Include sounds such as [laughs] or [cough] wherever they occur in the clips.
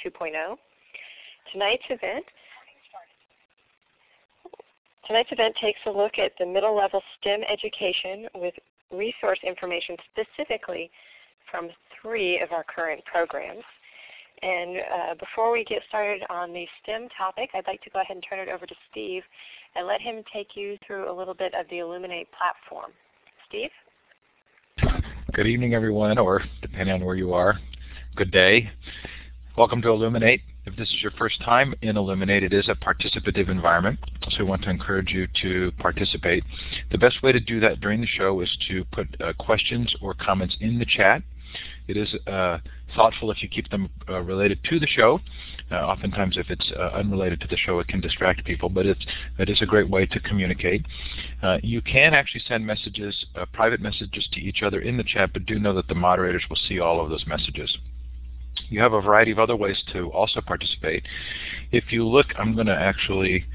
Classroom 2.0. Tonight's event Tonight's event takes a look at the middle level STEM education with resource information specifically from three of our current programs. And uh, before we get started on the STEM topic, I'd like to go ahead and turn it over to Steve and let him take you through a little bit of the Elluminate platform. Steve? Good evening, everyone, or depending on where you are, good day. Welcome to Elluminate. If this is your first time in Elluminate, it is a participative environment, so we want to encourage you to participate. The best way to do that during the show is to put uh, questions or comments in the chat. It is uh, thoughtful if you keep them uh, related to the show. Uh, oftentimes if it's uh, unrelated to the show it can distract people, but it's, it is a great way to communicate. Uh, you can actually send messages, private messages to each other in the chat, but do know that the moderators will see all of those messages. You have a variety of other ways to also participate. If you look, I'm going to actually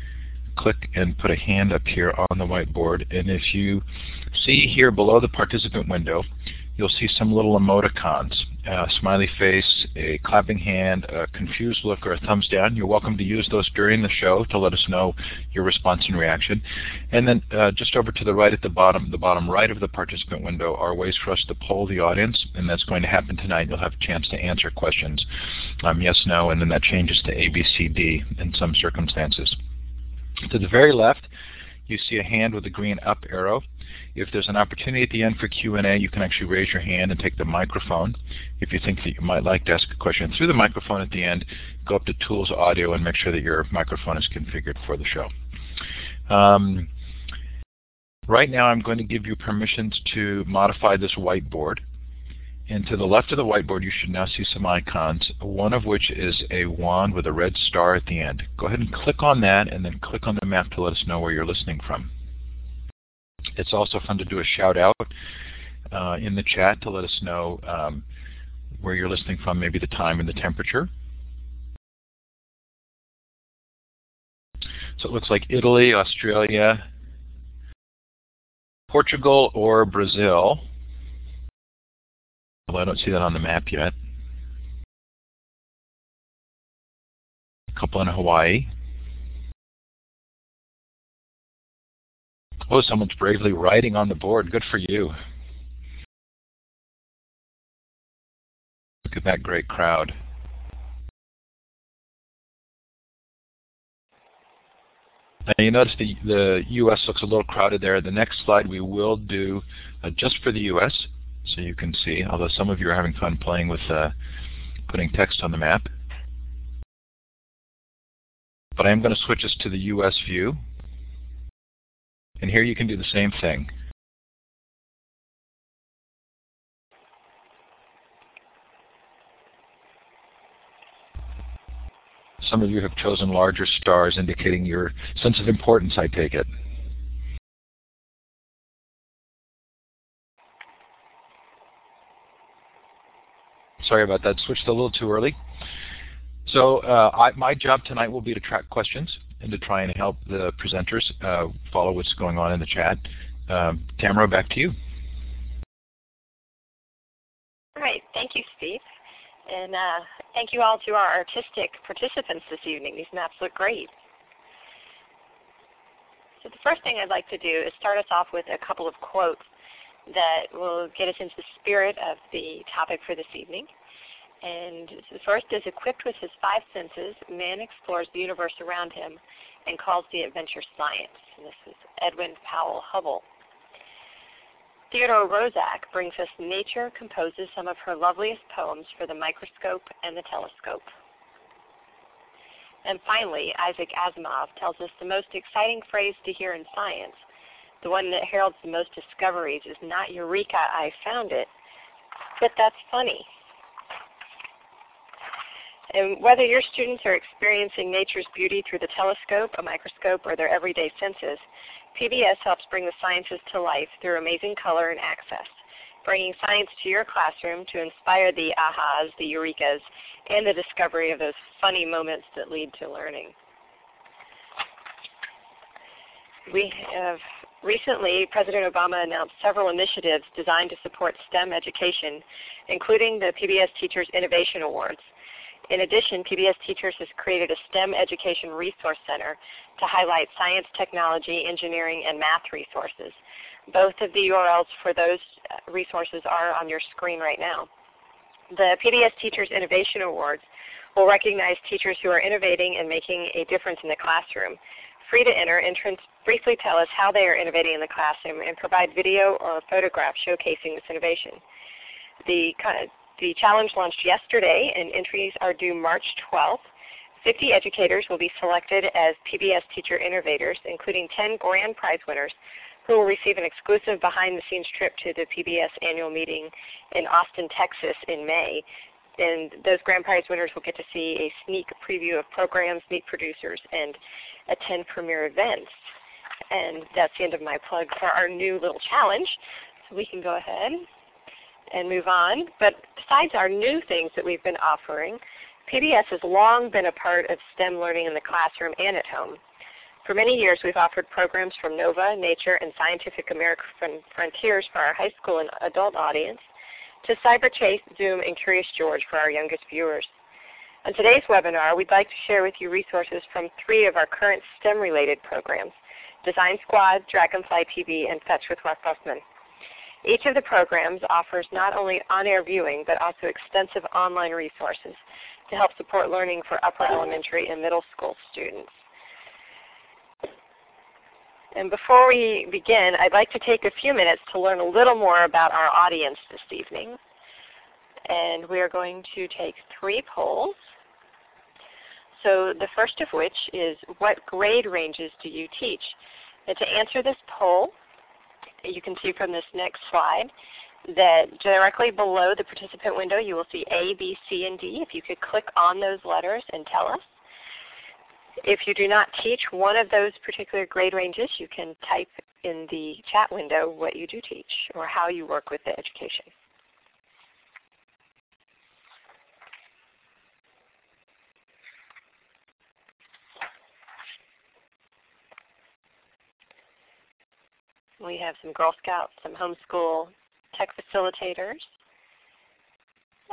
click and put a hand up here on the whiteboard. And if you see here below the participant window, you'll see some little emoticons, a smiley face, a clapping hand, a confused look, or a thumbs down. You're welcome to use those during the show to let us know your response and reaction. And then uh, just over to the right at the bottom, the bottom right of the participant window are ways for us to poll the audience, and that's going to happen tonight. You'll have a chance to answer questions, um, yes, no, and then that changes to A, B, C, D in some circumstances. To the very left, you see a hand with a green up arrow. If there's an opportunity at the end for Q&A, you can actually raise your hand and take the microphone. If you think that you might like to ask a question through the microphone at the end, go up to Tools Audio and make sure that your microphone is configured for the show. Um, right now I'm going to give you permissions to modify this whiteboard. And to the left of the whiteboard, you should now see some icons, one of which is a wand with a red star at the end. Go ahead and click on that, and then click on the map to let us know where you're listening from. It's also fun to do a shout out uh, in the chat to let us know um, where you're listening from, maybe the time and the temperature. So it looks like Italy, Australia, Portugal, or Brazil. Well, I don't see that on the map yet. A couple in Hawaii. Oh, someone's bravely writing on the board. Good for you. Look at that great crowd. Now you notice the, the U.S. looks a little crowded there. The next slide we will do uh, just for the U.S so you can see, although some of you are having fun playing with uh, putting text on the map. But I am going to switch us to the US view. And here you can do the same thing. Some of you have chosen larger stars indicating your sense of importance, I take it. Sorry about that. Switched a little too early. So uh, I, my job tonight will be to track questions and to try and help the presenters uh, follow what's going on in the chat. Um, Tamara, back to you. All right. Thank you, Steve. And uh, thank you all to our artistic participants this evening. These maps look great. So the first thing I'd like to do is start us off with a couple of quotes that will get us into the spirit of the topic for this evening. And the first is equipped with his five senses, man explores the universe around him and calls the adventure science. And this is Edwin Powell Hubble. Theodore Roszak brings us nature composes some of her loveliest poems for the microscope and the telescope. And finally, Isaac Asimov tells us the most exciting phrase to hear in science the one that heralds the most discoveries is not Eureka, I found it, but that's funny. And whether your students are experiencing nature's beauty through the telescope, a microscope, or their everyday senses, PBS helps bring the sciences to life through amazing color and access, bringing science to your classroom to inspire the ahas, the eurekas, and the discovery of those funny moments that lead to learning. We have Recently, President Obama announced several initiatives designed to support STEM education, including the PBS Teachers Innovation Awards. In addition, PBS Teachers has created a STEM Education Resource Center to highlight science, technology, engineering, and math resources. Both of the URLs for those uh, resources are on your screen right now. The PBS Teachers Innovation Awards will recognize teachers who are innovating and making a difference in the classroom. Free to enter, entrants briefly tell us how they are innovating in the classroom and provide video or photograph showcasing this innovation. The, the challenge launched yesterday and entries are due March 12th. 50 educators will be selected as PBS Teacher Innovators, including 10 grand prize winners who will receive an exclusive behind-the-scenes trip to the PBS annual meeting in Austin, Texas in May. And those grand prize winners will get to see a sneak preview of programs, meet producers, and attend premier events. And that's the end of my plug for our new little challenge. So we can go ahead and move on. But besides our new things that we've been offering, PBS has long been a part of STEM learning in the classroom and at home. For many years we've offered programs from NOVA, Nature, and Scientific American Frontiers for our high school and adult audience, to CyberChase, Zoom, and Curious George for our youngest viewers. On today's webinar, we'd like to share with you resources from three of our current STEM-related programs, Design Squad, Dragonfly TV, and Fetch with Ruff Ruffman. Each of the programs offers not only on-air viewing, but also extensive online resources to help support learning for upper elementary and middle school students. And before we begin, I'd like to take a few minutes to learn a little more about our audience this evening. And we are going to take three polls. So the first of which is what grade ranges do you teach? And to answer this poll, you can see from this next slide that directly below the participant window you will see A, B, C, and D. If you could click on those letters and tell us. If you do not teach one of those particular grade ranges, you can type in the chat window what you do teach or how you work with the education. We have some Girl Scouts, some homeschool tech facilitators.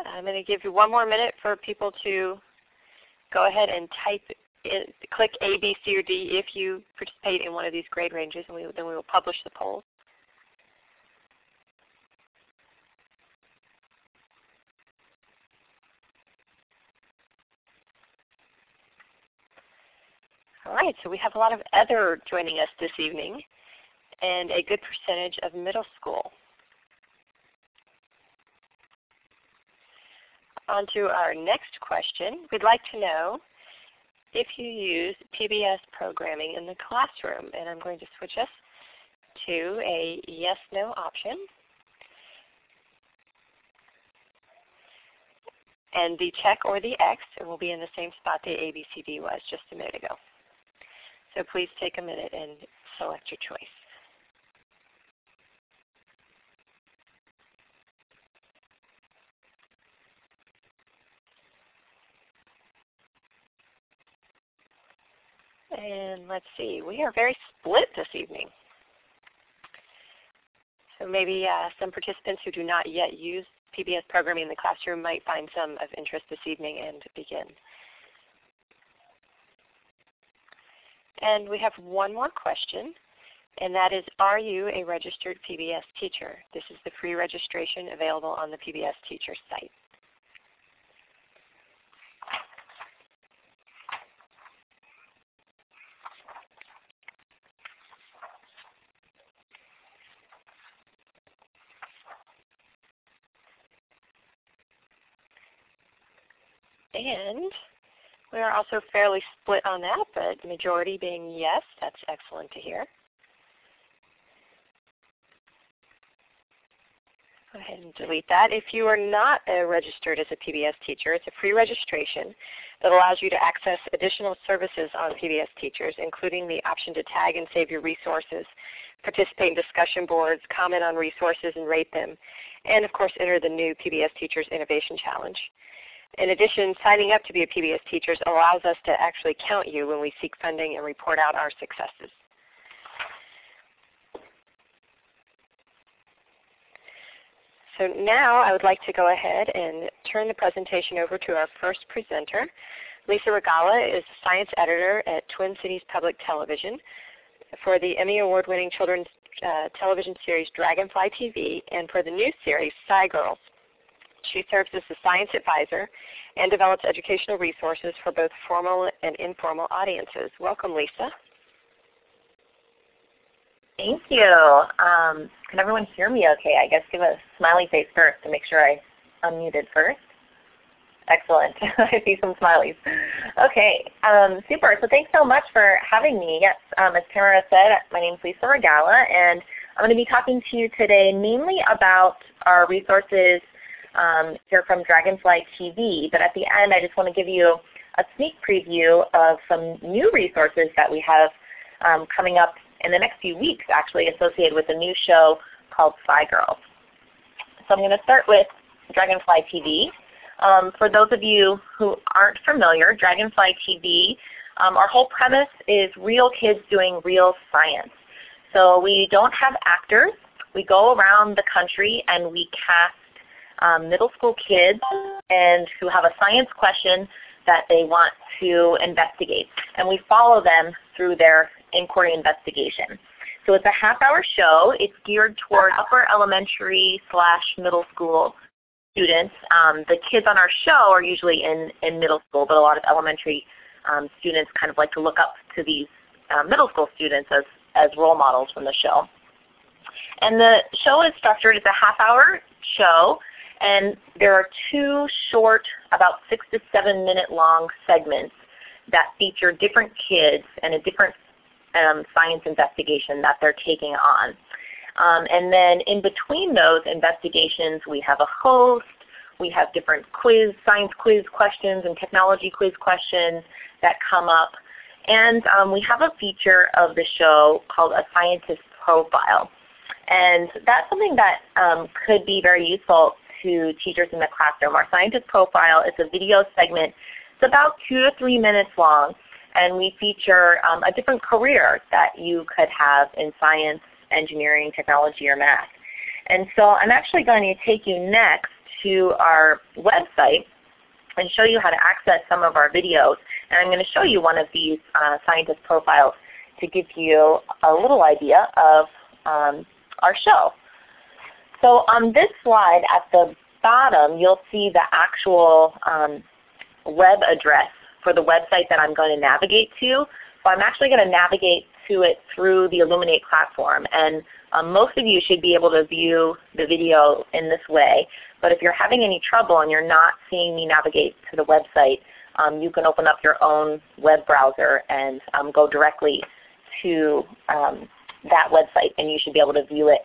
I'm going to give you one more minute for people to go ahead and type it, click A, B, C, or D if you participate in one of these grade ranges, and we, then we will publish the polls. All right, so we have a lot of other joining us this evening, and a good percentage of middle school. On to our next question. We'd like to know if you use PBS programming in the classroom. And I'm going to switch us to a yes-no option. And the check or the X will be in the same spot the ABCD was just a minute ago. So please take a minute and select your choice. And let's see, we are very split this evening. So maybe uh, some participants who do not yet use PBS programming in the classroom might find some of interest this evening and begin. And we have one more question, and that is, are you a registered PBS teacher? This is the free registration available on the PBS teacher site. And we are also fairly split on that, but majority being yes, that's excellent to hear. Go ahead and delete that. If you are not registered as a PBS teacher, it's a free registration that allows you to access additional services on PBS Teachers, including the option to tag and save your resources, participate in discussion boards, comment on resources and rate them, and of course enter the new PBS Teachers Innovation Challenge. In addition, signing up to be a PBS teacher allows us to actually count you when we seek funding and report out our successes. so now I would like to go ahead and turn the presentation over to our first presenter. Lisa Regalla is the Science Editor at Twin Cities Public Television for the Emmy Award winning children's uh, television series Dragonfly TV and for the new series Girls. She serves as the science advisor and develops educational resources for both formal and informal audiences. Welcome, Lisa. Thank you. Um, can everyone hear me okay? I guess give a smiley face first to make sure I unmuted first. Excellent. [laughs] I see some smileys. Okay, um, super. So thanks so much for having me. Yes, um, as Tamara said, my name is Lisa Regalla, and I'm going to be talking to you today mainly about our resources um, here from Dragonfly TV. But at the end, I just want to give you a sneak preview of some new resources that we have um, coming up in the next few weeks actually associated with a new show called SciGirls. So I'm going to start with Dragonfly TV. Um, for those of you who aren't familiar, Dragonfly TV, um, our whole premise is real kids doing real science. So we don't have actors. We go around the country and we cast um, middle school kids and who have a science question that they want to investigate. And we follow them through their inquiry investigation. So it's a half hour show. It's geared toward upper elementary slash middle school students. Um, the kids on our show are usually in, in middle school, but a lot of elementary um, students kind of like to look up to these uh, middle school students as, as role models from the show. And the show is structured, it's a half hour show, and there are two short, about six to seven minute long segments that feature different kids and a different um, science investigation that they're taking on. Um, and then in between those investigations, we have a host, we have different quiz, science quiz questions and technology quiz questions that come up. And um, we have a feature of the show called a scientist profile. And that's something that um, could be very useful to teachers in the classroom. Our scientist profile is a video segment. It's about two to three minutes long and we feature um, a different career that you could have in science, engineering, technology, or math. And so I'm actually going to take you next to our website and show you how to access some of our videos. And I'm going to show you one of these uh, scientist profiles to give you a little idea of um, our show. So on this slide at the bottom, you'll see the actual um, web address for the website that I'm going to navigate to. So I'm actually going to navigate to it through the Elluminate platform. And um, most of you should be able to view the video in this way. But if you're having any trouble and you're not seeing me navigate to the website, um, you can open up your own web browser and um, go directly to um, that website and you should be able to view it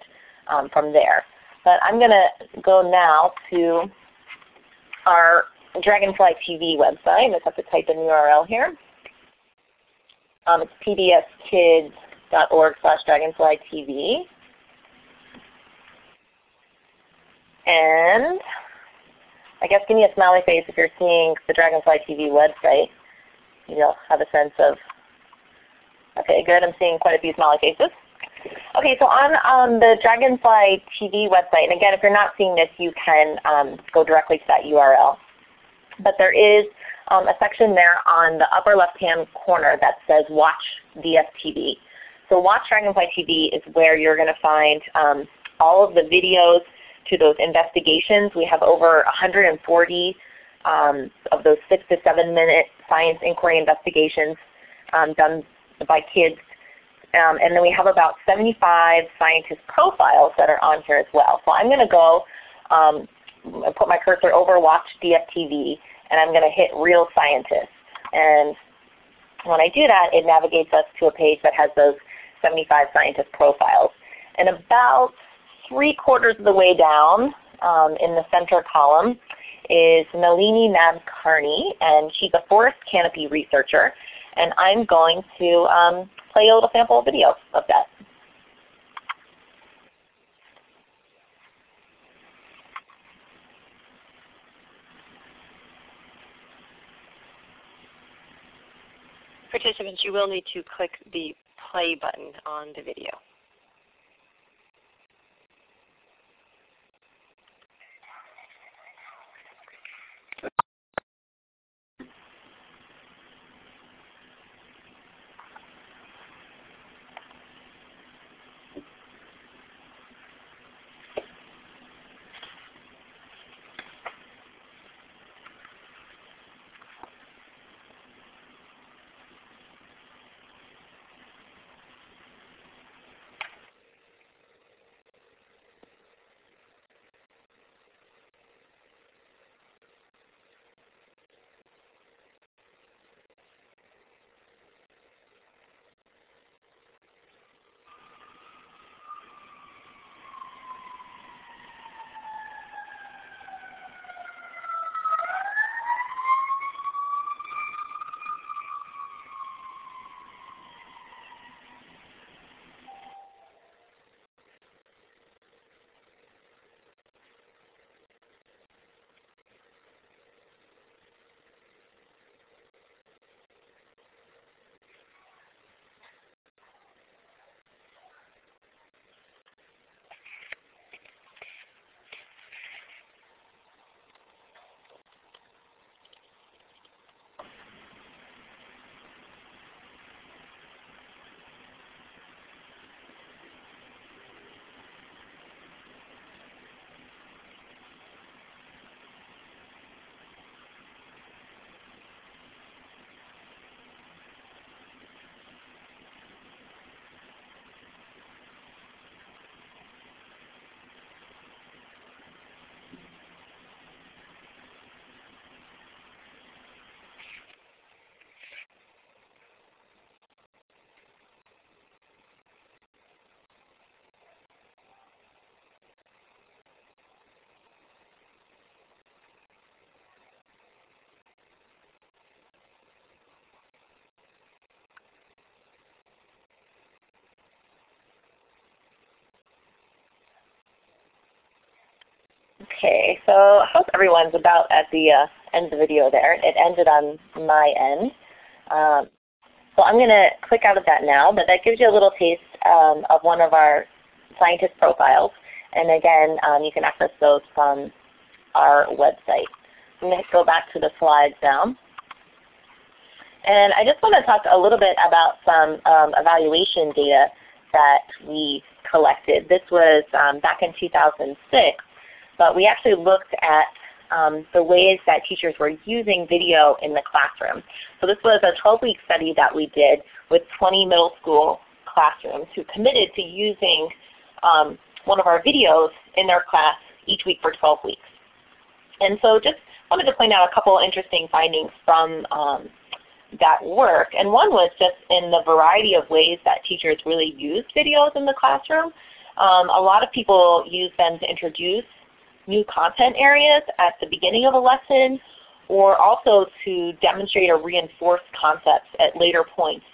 um, from there. But I'm going to go now to our Dragonfly TV website. I just have to type in the URL here. Um, it's pbskids.org slash dragonflytv. And I guess give me a smiley face if you're seeing the Dragonfly TV website. You'll have a sense of, okay, good. I'm seeing quite a few smiley faces. Okay, so on um, the Dragonfly TV website, and again, if you're not seeing this, you can um, go directly to that URL but there is um, a section there on the upper left-hand corner that says Watch DFTV. So Watch Dragonfly TV is where you're going to find um, all of the videos to those investigations. We have over 140 um, of those 6 to 7 minute science inquiry investigations um, done by kids. Um, and then we have about 75 scientist profiles that are on here as well. So I'm going to go um, put my cursor over Watch DFTV, and I'm going to hit Real Scientists. And when I do that, it navigates us to a page that has those 75 scientist profiles. And about three quarters of the way down um, in the center column is Nalini Nadkarni, and she's a forest canopy researcher. And I'm going to um, play a little sample video of that. Participants, you will need to click the play button on the video. Okay, so I hope everyone's about at the uh, end of the video there. It ended on my end. Um, so I'm going to click out of that now, but that gives you a little taste um, of one of our scientist profiles. And again, um, you can access those from our website. I'm going to go back to the slides now. And I just want to talk a little bit about some um, evaluation data that we collected. This was um, back in 2006, but we actually looked at um, the ways that teachers were using video in the classroom. So this was a 12-week study that we did with 20 middle school classrooms who committed to using um, one of our videos in their class each week for 12 weeks. And so just wanted to point out a couple interesting findings from um, that work. And one was just in the variety of ways that teachers really used videos in the classroom. Um, a lot of people use them to introduce new content areas at the beginning of a lesson or also to demonstrate or reinforce concepts at later points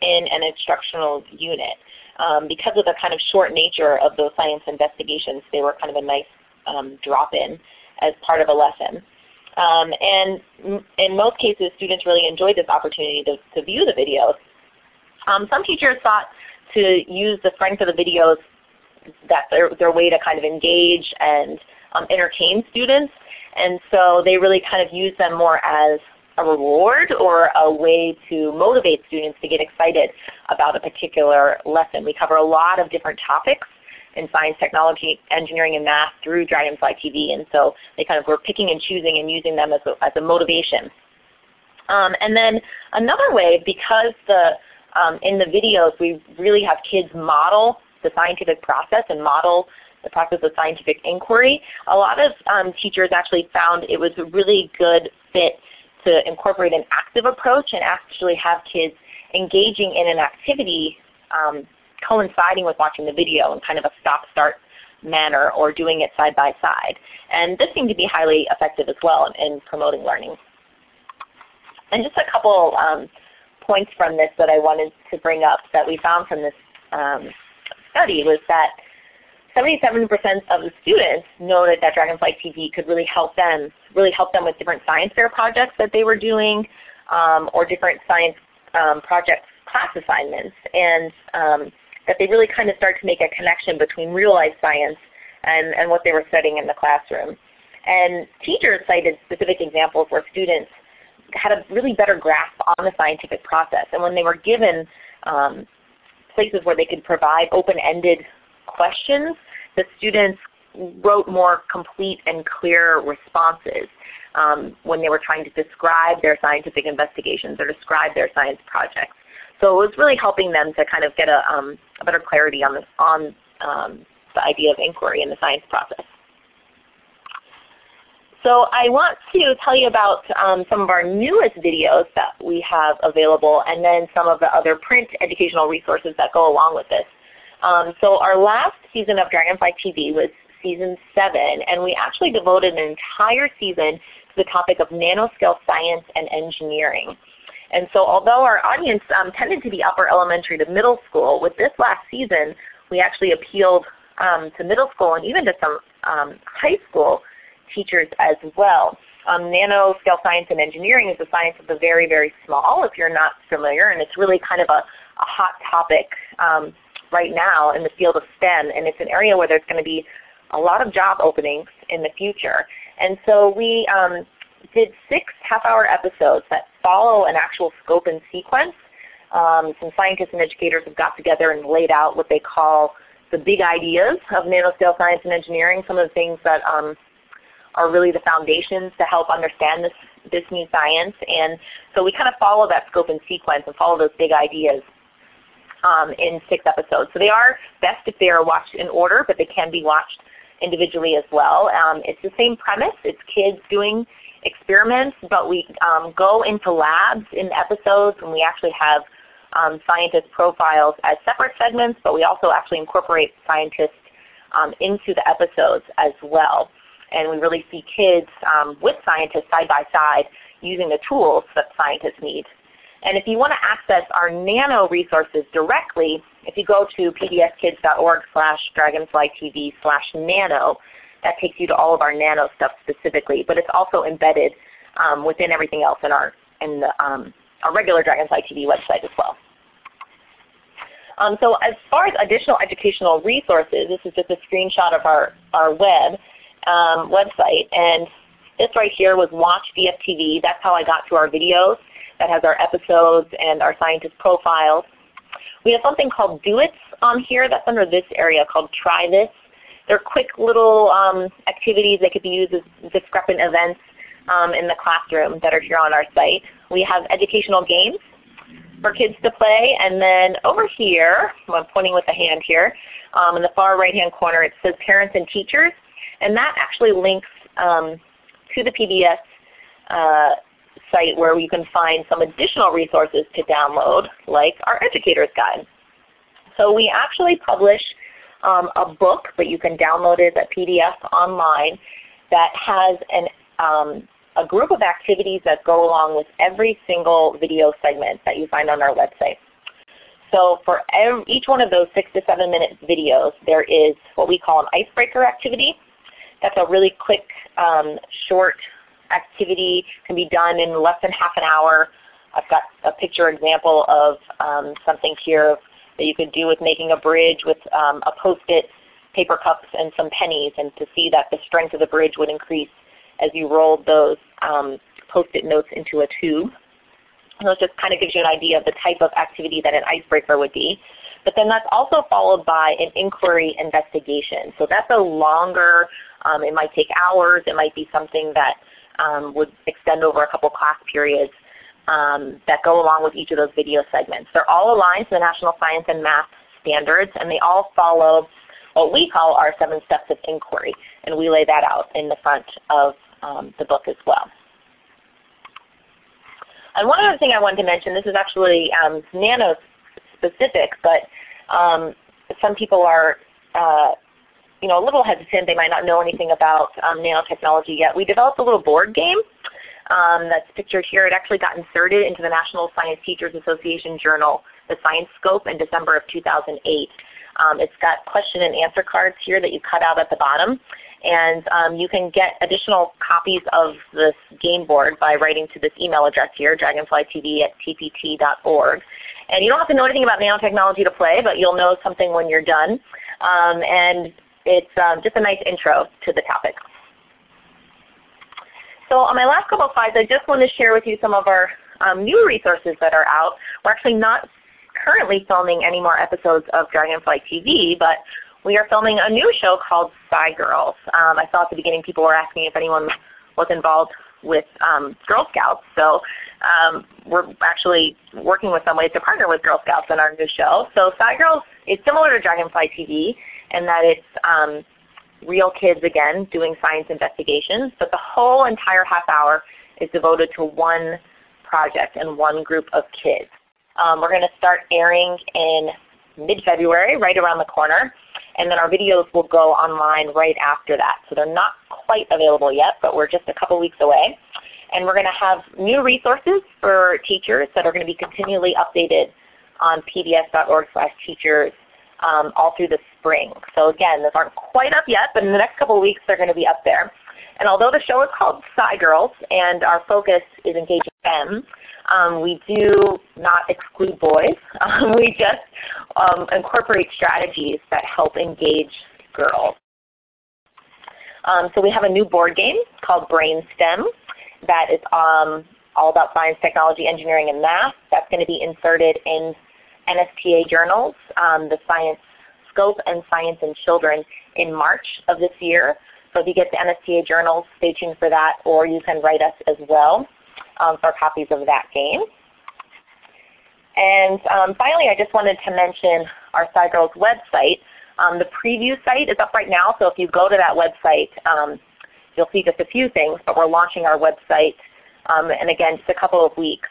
in an instructional unit. Um, because of the kind of short nature of those science investigations, they were kind of a nice um, drop-in as part of a lesson. Um, and in most cases, students really enjoyed this opportunity to, to view the videos. Um, some teachers thought to use the strength of the videos that their, their way to kind of engage and um, entertain students. And so they really kind of use them more as a reward or a way to motivate students to get excited about a particular lesson. We cover a lot of different topics in science, technology, engineering, and math through Dragonfly TV. And so they kind of were picking and choosing and using them as a, as a motivation. Um, and then another way, because the um, in the videos we really have kids model the scientific process and model the process of scientific inquiry, a lot of um, teachers actually found it was a really good fit to incorporate an active approach and actually have kids engaging in an activity um, coinciding with watching the video in kind of a stop-start manner or doing it side by side. And this seemed to be highly effective as well in, in promoting learning. And just a couple um, points from this that I wanted to bring up that we found from this um, study was that 77% of the students noted that Dragonfly TV could really help them, really help them with different science fair projects that they were doing, um, or different science um, project class assignments. And um, that they really kind of start to make a connection between real life science and, and what they were studying in the classroom. And teachers cited specific examples where students had a really better grasp on the scientific process. And when they were given um, places where they could provide open-ended questions, the students wrote more complete and clear responses um, when they were trying to describe their scientific investigations or describe their science projects. So it was really helping them to kind of get a, um, a better clarity on, this, on um, the idea of inquiry in the science process. So I want to tell you about um, some of our newest videos that we have available and then some of the other print educational resources that go along with this. Um, so our last season of Dragonfly TV was season 7 and we actually devoted an entire season to the topic of nanoscale science and engineering. And so although our audience um, tended to be upper elementary to middle school, with this last season we actually appealed um, to middle school and even to some um, high school teachers as well. Um, nanoscale science and engineering is the science of the very, very small if you're not familiar, and it's really kind of a, a hot topic um, right now in the field of STEM, and it's an area where there's going to be a lot of job openings in the future. And so we um, did six half-hour episodes that follow an actual scope and sequence. Um, some scientists and educators have got together and laid out what they call the big ideas of nanoscale science and engineering, some of the things that um, are really the foundations to help understand this, this new science. And so we kind of follow that scope and sequence and follow those big ideas um, in six episodes. So they are best if they are watched in order, but they can be watched individually as well. Um, it's the same premise. It's kids doing experiments, but we um, go into labs in episodes and we actually have um, scientist profiles as separate segments, but we also actually incorporate scientists um, into the episodes as well. And we really see kids um, with scientists side by side using the tools that scientists need. And if you want to access our nano resources directly, if you go to pbskids.org slash dragonflytv slash nano, that takes you to all of our nano stuff specifically, but it's also embedded um, within everything else in our in the, um, our regular Dragonfly TV website as well. Um, so as far as additional educational resources, this is just a screenshot of our, our web um, website. And this right here was Watch DFTV. That's how I got to our videos. That has our episodes and our scientist profiles. We have something called Do It on here. That's under this area called Try This. They're quick little um, activities that could be used as discrepant events um, in the classroom that are here on our site. We have educational games for kids to play. And then over here, I'm pointing with the hand here, um, in the far right hand corner it says Parents and Teachers. And that actually links um, to the PBS uh, site where you can find some additional resources to download like our Educator's Guide. So we actually publish um, a book, but you can download it as a PDF online that has an um, a group of activities that go along with every single video segment that you find on our website. So for each one of those 6 to 7 minute videos, there is what we call an icebreaker activity. That's a really quick, um, short activity. can be done in less than half an hour. I've got a picture example of um, something here that you could do with making a bridge with um, a post-it, paper cups, and some pennies, and to see that the strength of the bridge would increase as you rolled those um, post-it notes into a tube. And it just kind of gives you an idea of the type of activity that an icebreaker would be. But then that's also followed by an inquiry investigation. So that's a longer, um, it might take hours, it might be something that um, would extend over a couple class periods um, that go along with each of those video segments. They're all aligned to the National Science and Math standards and they all follow what we call our seven steps of inquiry. And we lay that out in the front of um, the book as well. And one other thing I wanted to mention, this is actually um, nano specific, but um, some people are uh, you know, a little hesitant. They might not know anything about um, nanotechnology yet. We developed a little board game um, that's pictured here. It actually got inserted into the National Science Teachers Association journal, the Science Scope, in December of 2008. Um, it's got question and answer cards here that you cut out at the bottom. And um, you can get additional copies of this game board by writing to this email address here, dragonflytv at tpt.org. And you don't have to know anything about nanotechnology to play, but you'll know something when you're done. Um, and it's um, just a nice intro to the topic. So on my last couple of slides, I just want to share with you some of our um, new resources that are out. We're actually not currently filming any more episodes of Dragonfly TV, but we are filming a new show called SciGirls. Um, I saw at the beginning people were asking if anyone was involved with um, Girl Scouts. So um, we're actually working with some ways to partner with Girl Scouts in our new show. So SciGirls is similar to Dragonfly TV in that it's um, real kids again doing science investigations, but the whole entire half hour is devoted to one project and one group of kids. Um, we're going to start airing in mid-February, right around the corner. And then our videos will go online right after that. So they're not quite available yet, but we're just a couple weeks away. And we're going to have new resources for teachers that are going to be continually updated on pbs.org slash teachers um, all through the spring. So again, those aren't quite up yet, but in the next couple of weeks they're going to be up there. And although the show is called SciGirls and our focus is engaging them, um, we do not exclude boys. [laughs] Um, we just um, incorporate strategies that help engage girls. Um, so we have a new board game called BrainSTEM that is um, all about science, technology, engineering, and math. That's going to be inserted in NSTA journals, um, the Science Scope and Science and Children in March of this year. So if you get the NSTA journals, stay tuned for that, or you can write us as well for copies of that game. And um, finally, I just wanted to mention our SciGirls website. Um, the preview site is up right now, so if you go to that website, um, you'll see just a few things, but we're launching our website, um, and again, just a couple of weeks.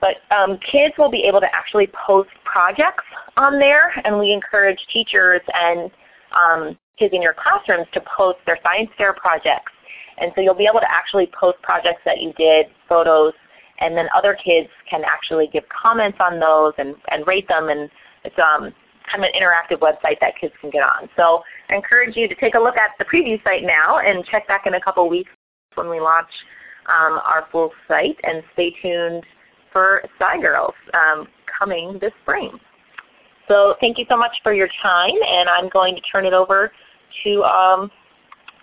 But um, kids will be able to actually post projects on there, and we encourage teachers and um, kids in your classrooms to post their science fair projects and so you'll be able to actually post projects that you did, photos, and then other kids can actually give comments on those and, and rate them. And it's um, kind of an interactive website that kids can get on. So I encourage you to take a look at the preview site now and check back in a couple weeks when we launch um, our full site and stay tuned for SciGirls um, coming this spring. So thank you so much for your time and I'm going to turn it over to um,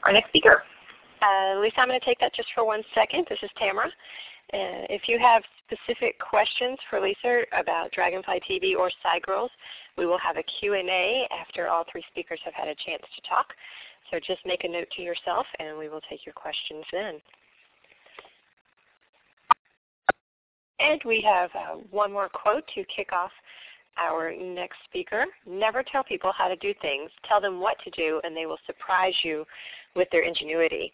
our next speaker. Uh, Lisa, I'm going to take that just for one second. This is Tamara. Uh, if you have specific questions for Lisa about Dragonfly TV or SciGirls, we will have a Q&A after all three speakers have had a chance to talk. So just make a note to yourself and we will take your questions then. And we have uh, one more quote to kick off our next speaker. Never tell people how to do things. Tell them what to do and they will surprise you with their ingenuity.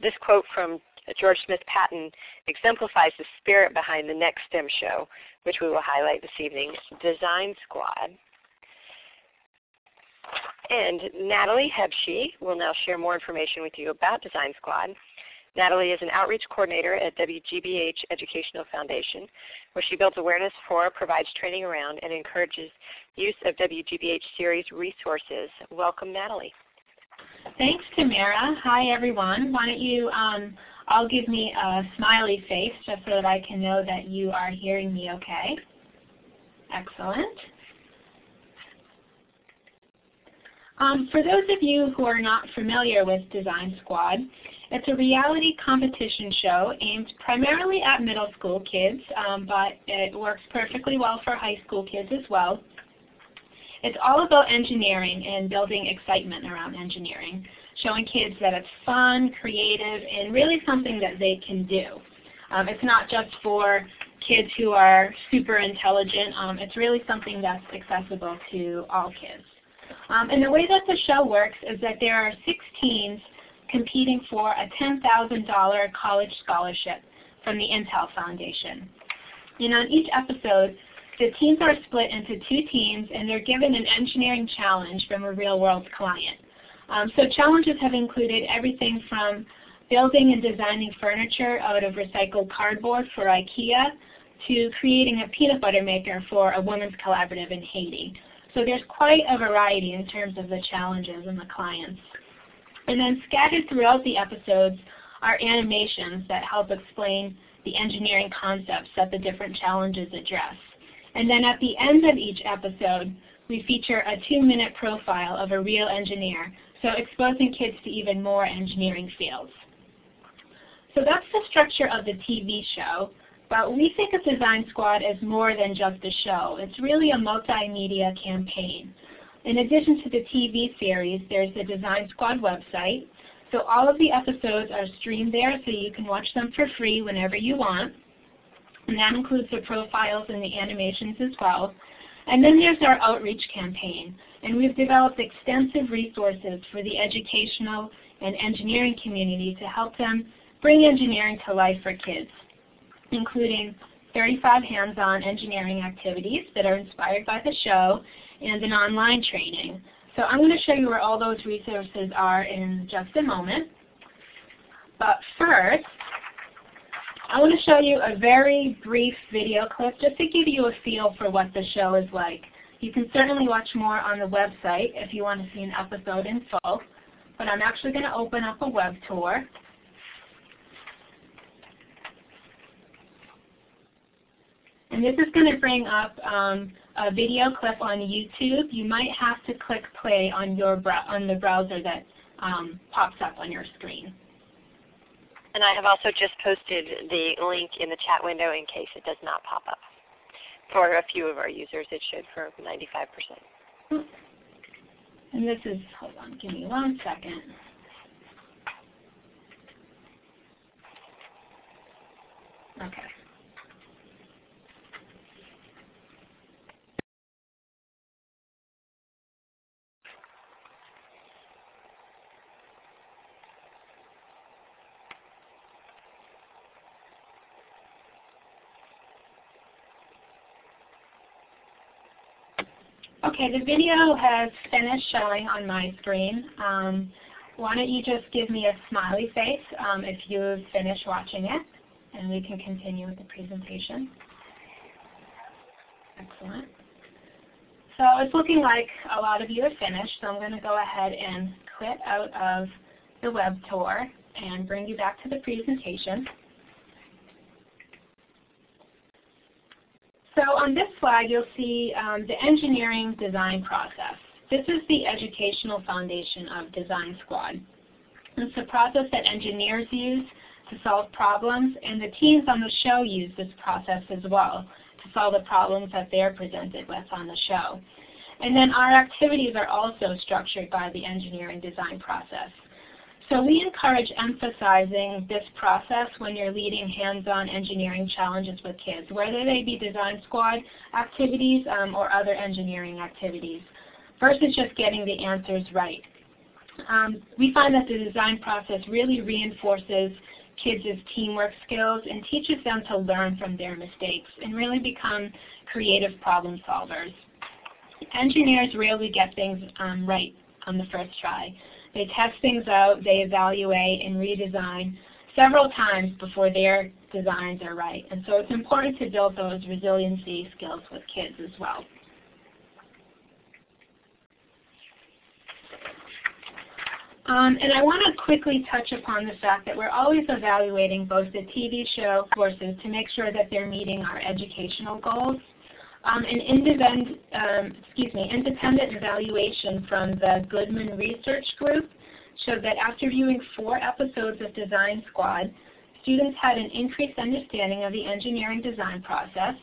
This quote from George Smith Patton exemplifies the spirit behind the next STEM show, which we will highlight this evening, Design Squad. And Natalie Hebsche will now share more information with you about Design Squad. Natalie is an outreach coordinator at WGBH Educational Foundation, where she builds awareness for, provides training around, and encourages use of WGBH series resources. Welcome, Natalie. Thanks, Tamara. Hi, everyone. Why don't you um, all give me a smiley face just so that I can know that you are hearing me okay. Excellent. Um, for those of you who are not familiar with Design Squad, it's a reality competition show aimed primarily at middle school kids, um, but it works perfectly well for high school kids as well. It's all about engineering and building excitement around engineering, showing kids that it's fun, creative, and really something that they can do. Um, it's not just for kids who are super intelligent. Um, it's really something that's accessible to all kids. Um, and the way that the show works is that there are six teams competing for a $10,000 college scholarship from the Intel Foundation. And on each episode, the teams are split into two teams and they're given an engineering challenge from a real world client. Um, so challenges have included everything from building and designing furniture out of recycled cardboard for IKEA to creating a peanut butter maker for a women's collaborative in Haiti. So there's quite a variety in terms of the challenges and the clients. And then scattered throughout the episodes are animations that help explain the engineering concepts that the different challenges address. And then at the end of each episode, we feature a two-minute profile of a real engineer, so exposing kids to even more engineering fields. So that's the structure of the TV show, but we think of Design Squad as more than just a show. It's really a multimedia campaign. In addition to the TV series, there's the Design Squad website. So all of the episodes are streamed there so you can watch them for free whenever you want and that includes the profiles and the animations as well. And then there's our outreach campaign, and we've developed extensive resources for the educational and engineering community to help them bring engineering to life for kids, including 35 hands-on engineering activities that are inspired by the show and an online training. So I'm going to show you where all those resources are in just a moment. But first, I want to show you a very brief video clip just to give you a feel for what the show is like. You can certainly watch more on the website if you want to see an episode in full, but I'm actually going to open up a web tour. And this is going to bring up um, a video clip on YouTube. You might have to click play on your on the browser that um, pops up on your screen. And I have also just posted the link in the chat window in case it does not pop up. For a few of our users, it should for 95%. And this is, hold on, give me one second. Okay. Okay, the video has finished showing on my screen. Um, why don't you just give me a smiley face um, if you've finished watching it, and we can continue with the presentation. Excellent. So it's looking like a lot of you are finished, so I'm going to go ahead and quit out of the web tour and bring you back to the presentation. So on this slide, you'll see um, the engineering design process. This is the educational foundation of Design Squad. It's a process that engineers use to solve problems, and the teams on the show use this process as well to solve the problems that they're presented with on the show. And then our activities are also structured by the engineering design process. So we encourage emphasizing this process when you're leading hands-on engineering challenges with kids, whether they be design squad activities um, or other engineering activities, versus just getting the answers right. Um, we find that the design process really reinforces kids' teamwork skills and teaches them to learn from their mistakes and really become creative problem solvers. Engineers rarely get things um, right on the first try. They test things out, they evaluate and redesign several times before their designs are right. And so it's important to build those resiliency skills with kids as well. Um, and I want to quickly touch upon the fact that we're always evaluating both the TV show courses to make sure that they're meeting our educational goals. Um, an independent, um, excuse me, independent evaluation from the Goodman Research Group showed that after viewing four episodes of Design Squad, students had an increased understanding of the engineering design process.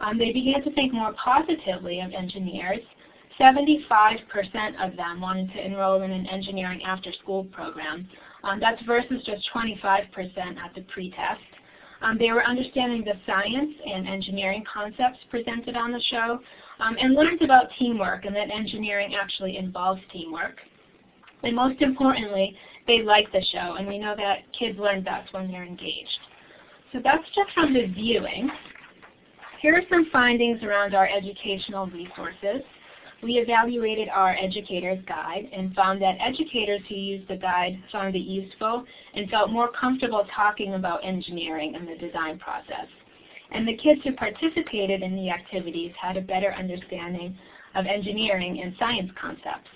Um, they began to think more positively of engineers. 75% of them wanted to enroll in an engineering after-school program. Um, that's versus just 25% at the pretest. Um, they were understanding the science and engineering concepts presented on the show um, and learned about teamwork and that engineering actually involves teamwork. And most importantly, they like the show and we know that kids learn best when they're engaged. So that's just from the viewing. Here are some findings around our educational resources we evaluated our educator's guide and found that educators who used the guide found it useful and felt more comfortable talking about engineering and the design process. And the kids who participated in the activities had a better understanding of engineering and science concepts.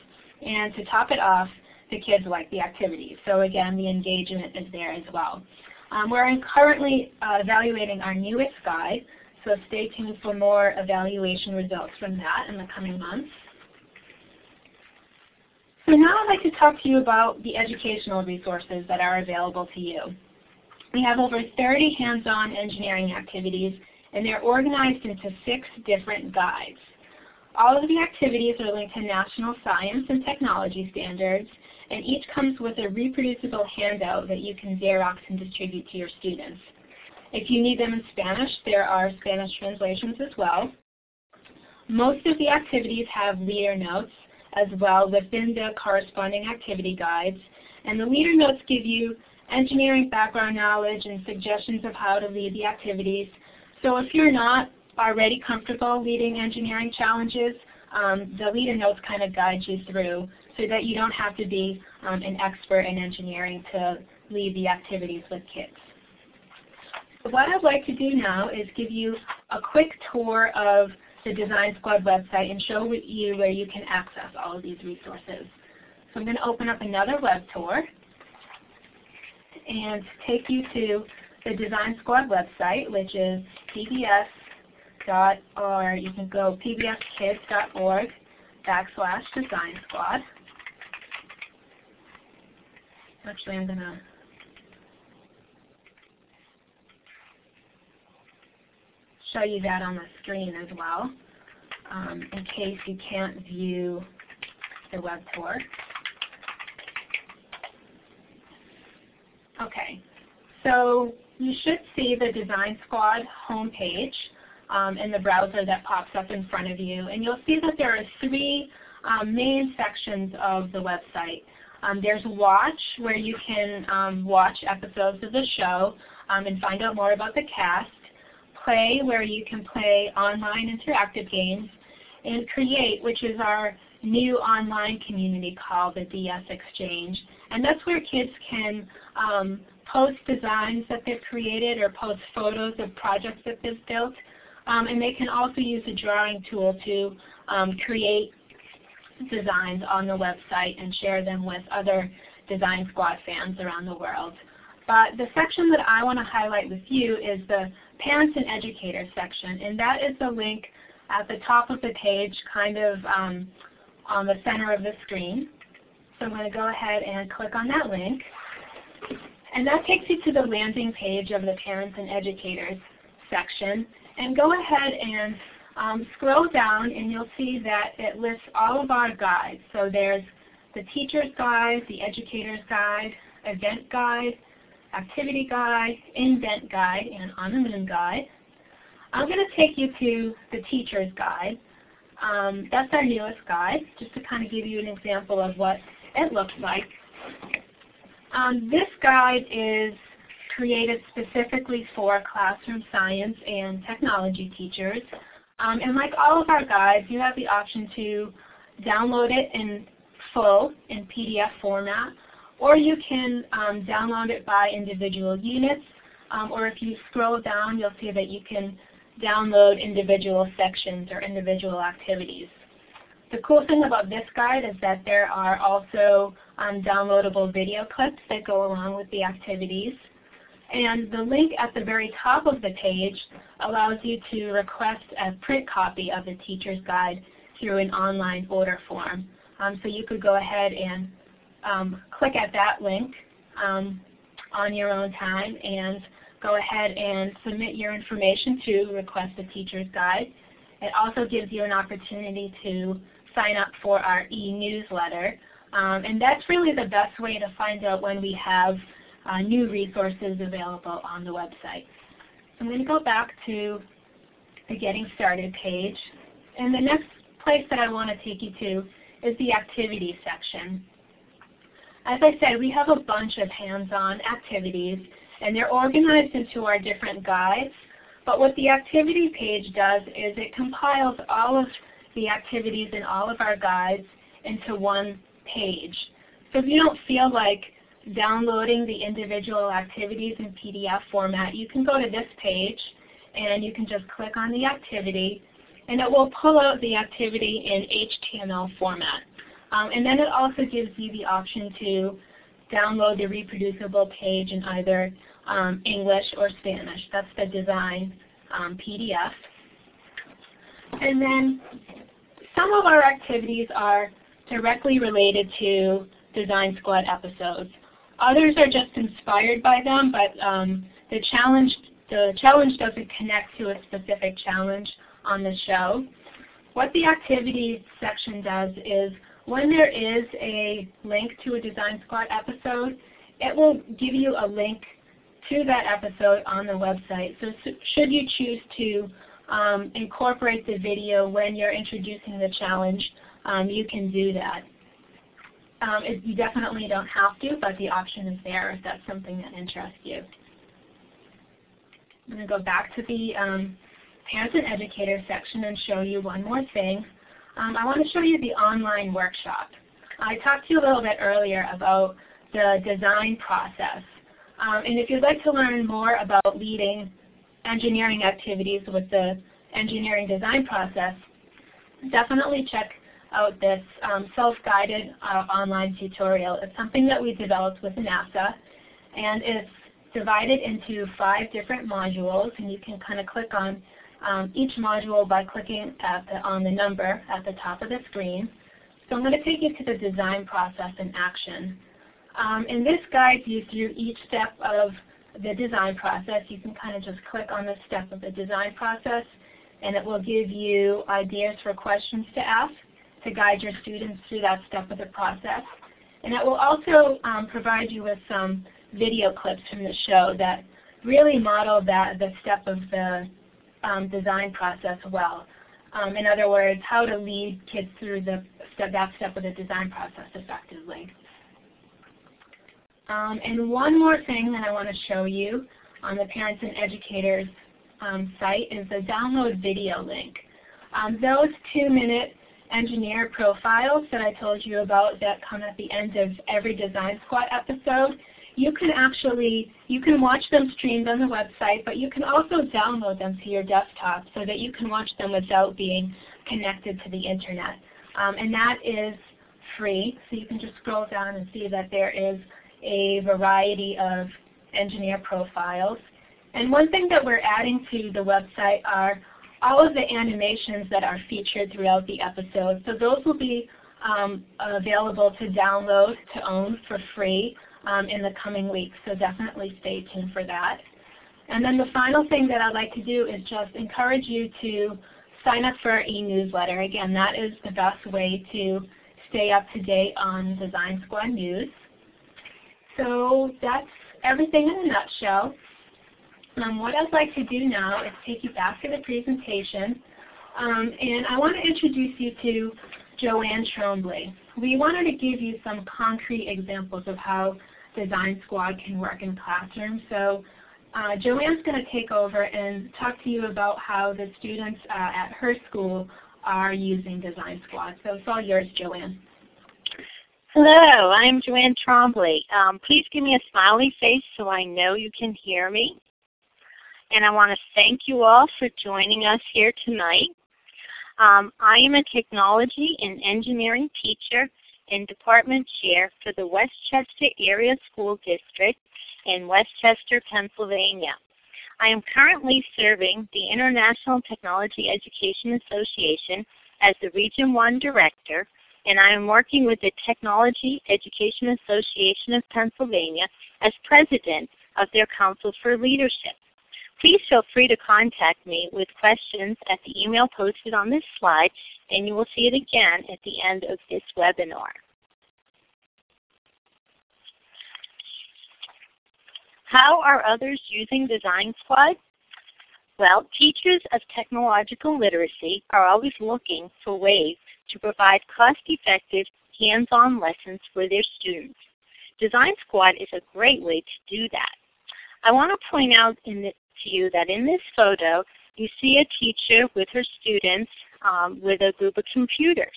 And to top it off, the kids liked the activities. So again, the engagement is there as well. Um, we're currently uh, evaluating our newest guide, so stay tuned for more evaluation results from that in the coming months. So now I'd like to talk to you about the educational resources that are available to you. We have over 30 hands-on engineering activities, and they're organized into six different guides. All of the activities are linked to national science and technology standards, and each comes with a reproducible handout that you can Xerox and distribute to your students. If you need them in Spanish, there are Spanish translations as well. Most of the activities have leader notes as well within the corresponding activity guides. And the leader notes give you engineering background knowledge and suggestions of how to lead the activities. So if you're not already comfortable leading engineering challenges, um, the leader notes kind of guide you through so that you don't have to be um, an expert in engineering to lead the activities with kids. What I'd like to do now is give you a quick tour of the Design Squad website and show you where you can access all of these resources. So I'm going to open up another web tour and take you to the Design Squad website, which is pbs. or you can go pbskids.org backslash design squad. Actually, I'm going to show you that on the screen as well um, in case you can't view the web tour. Okay, so you should see the Design Squad homepage um, in the browser that pops up in front of you. And you'll see that there are three um, main sections of the website. Um, there's Watch, where you can um, watch episodes of the show um, and find out more about the cast. Play, where you can play online interactive games, and Create, which is our new online community called the DS Exchange. And that's where kids can um, post designs that they've created or post photos of projects that they've built Um, and they can also use the drawing tool to um, create designs on the website and share them with other Design Squad fans around the world. But the section that I want to highlight with you is the Parents and Educators section, and that is the link at the top of the page, kind of um, on the center of the screen. So I'm going to go ahead and click on that link. And that takes you to the landing page of the Parents and Educators section. And go ahead and um, scroll down and you'll see that it lists all of our guides. So there's the teacher's guide, the educator's guide, event guide, activity guide, indent guide, and on the moon guide. I'm going to take you to the teacher's guide. Um, that's our newest guide, just to kind of give you an example of what it looks like. Um, this guide is created specifically for classroom science and technology teachers. Um, and like all of our guides, you have the option to download it in full in PDF format, or you can um, download it by individual units, um, or if you scroll down, you'll see that you can download individual sections or individual activities. The cool thing about this guide is that there are also um, downloadable video clips that go along with the activities. And the link at the very top of the page allows you to request a print copy of the teacher's guide through an online order form. Um, so you could go ahead and um, click at that link um, on your own time and go ahead and submit your information to request a teacher's guide. It also gives you an opportunity to sign up for our e-newsletter. Um, and that's really the best way to find out when we have uh, new resources available on the website. I'm going to go back to the Getting Started page. And the next place that I want to take you to is the Activities section. As I said, we have a bunch of hands-on activities, and they're organized into our different guides. But what the activity page does is it compiles all of the activities in all of our guides into one page. So if you don't feel like downloading the individual activities in PDF format, you can go to this page and you can just click on the activity and it will pull out the activity in HTML format. Um, and then it also gives you the option to download the reproducible page in either um, English or Spanish. That's the design um, PDF. And then some of our activities are directly related to Design Squad episodes. Others are just inspired by them, but um, the challenge the challenge doesn't connect to a specific challenge on the show. What the activities section does is when there is a link to a Design Squad episode, it will give you a link to that episode on the website. So should you choose to um, incorporate the video when you're introducing the challenge, um, you can do that. Um, it, you definitely don't have to, but the option is there if that's something that interests you. I'm going to go back to the um, Parents and Educators section and show you one more thing. Um, I want to show you the online workshop. I talked to you a little bit earlier about the design process. Um, and if you'd like to learn more about leading engineering activities with the engineering design process, definitely check out this um, self-guided uh, online tutorial. It's something that we developed with NASA, and it's divided into five different modules, and you can kind of click on um, each module by clicking the, on the number at the top of the screen. So I'm going to take you to the design process in action. Um, and this guides you through each step of the design process. You can kind of just click on the step of the design process and it will give you ideas for questions to ask to guide your students through that step of the process. And it will also um, provide you with some video clips from the show that really model that the step of the um, design process well. Um, in other words, how to lead kids through the step, that step of the design process effectively. Um, and one more thing that I want to show you on the Parents and Educators um, site is the download video link. Um, those two-minute engineer profiles that I told you about that come at the end of every Design Squad episode, you can actually, you can watch them streamed on the website, but you can also download them to your desktop so that you can watch them without being connected to the internet. Um, and that is free, so you can just scroll down and see that there is a variety of engineer profiles. And one thing that we're adding to the website are all of the animations that are featured throughout the episode. So those will be um, available to download, to own for free um, in the coming weeks. So definitely stay tuned for that. And then the final thing that I'd like to do is just encourage you to sign up for our e-newsletter. Again, that is the best way to stay up to date on Design Squad news. So that's everything in a nutshell. Um, what I'd like to do now is take you back to the presentation. Um, and I want to introduce you to Joanne Trombley. We wanted to give you some concrete examples of how Design Squad can work in classrooms. So uh, Joanne's going to take over and talk to you about how the students uh, at her school are using Design Squad. So it's all yours, Joanne. Hello, I'm Joanne Trombley. Um, please give me a smiley face so I know you can hear me. And I want to thank you all for joining us here tonight. Um, I am a technology and engineering teacher and department chair for the West Chester Area School District in West Chester, Pennsylvania. I am currently serving the International Technology Education Association as the Region 1 Director, and I am working with the Technology Education Association of Pennsylvania as President of their Council for Leadership. Please feel free to contact me with questions at the email posted on this slide, and you will see it again at the end of this webinar. How are others using Design Squad? Well, teachers of technological literacy are always looking for ways to provide cost-effective, hands-on lessons for their students. Design Squad is a great way to do that. I want to point out in the, to you that in this photo, you see a teacher with her students um, with a group of computers.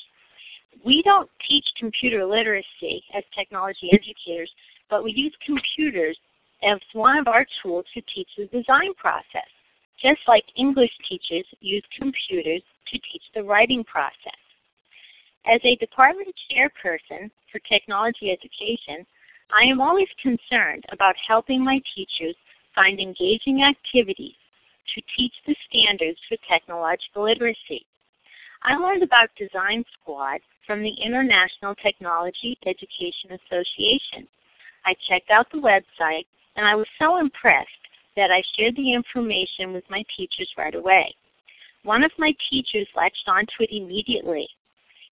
We don't teach computer literacy as technology educators, but we use computers as one of our tools to teach the design process, just like English teachers use computers to teach the writing process. As a department chairperson for technology education, I am always concerned about helping my teachers find engaging activities to teach the standards for technological literacy. I learned about Design Squad from the International Technology Education Association. I checked out the website and I was so impressed that I shared the information with my teachers right away. One of my teachers latched onto it immediately.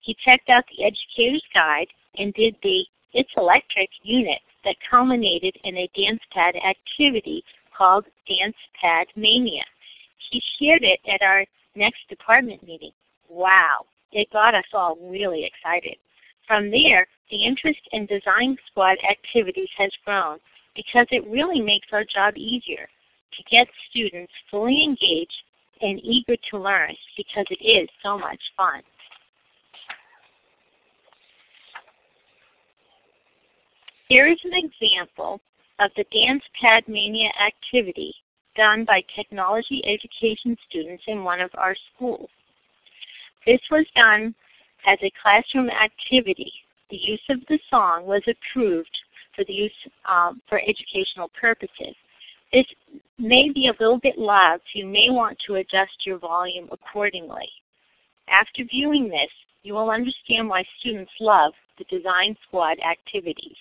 He checked out the Educator's Guide and did the It's Electric unit that culminated in a dance pad activity called Dance Pad Mania. He shared it at our next department meeting. Wow, it got us all really excited. From there, the interest in Design Squad activities has grown because it really makes our job easier to get students fully engaged and eager to learn because it is so much fun. Here is an example of the Dance Pad Mania activity done by technology education students in one of our schools. This was done as a classroom activity. The use of the song was approved for the use um, for educational purposes. This may be a little bit loud, so you may want to adjust your volume accordingly. After viewing this, you will understand why students love the Design Squad activities.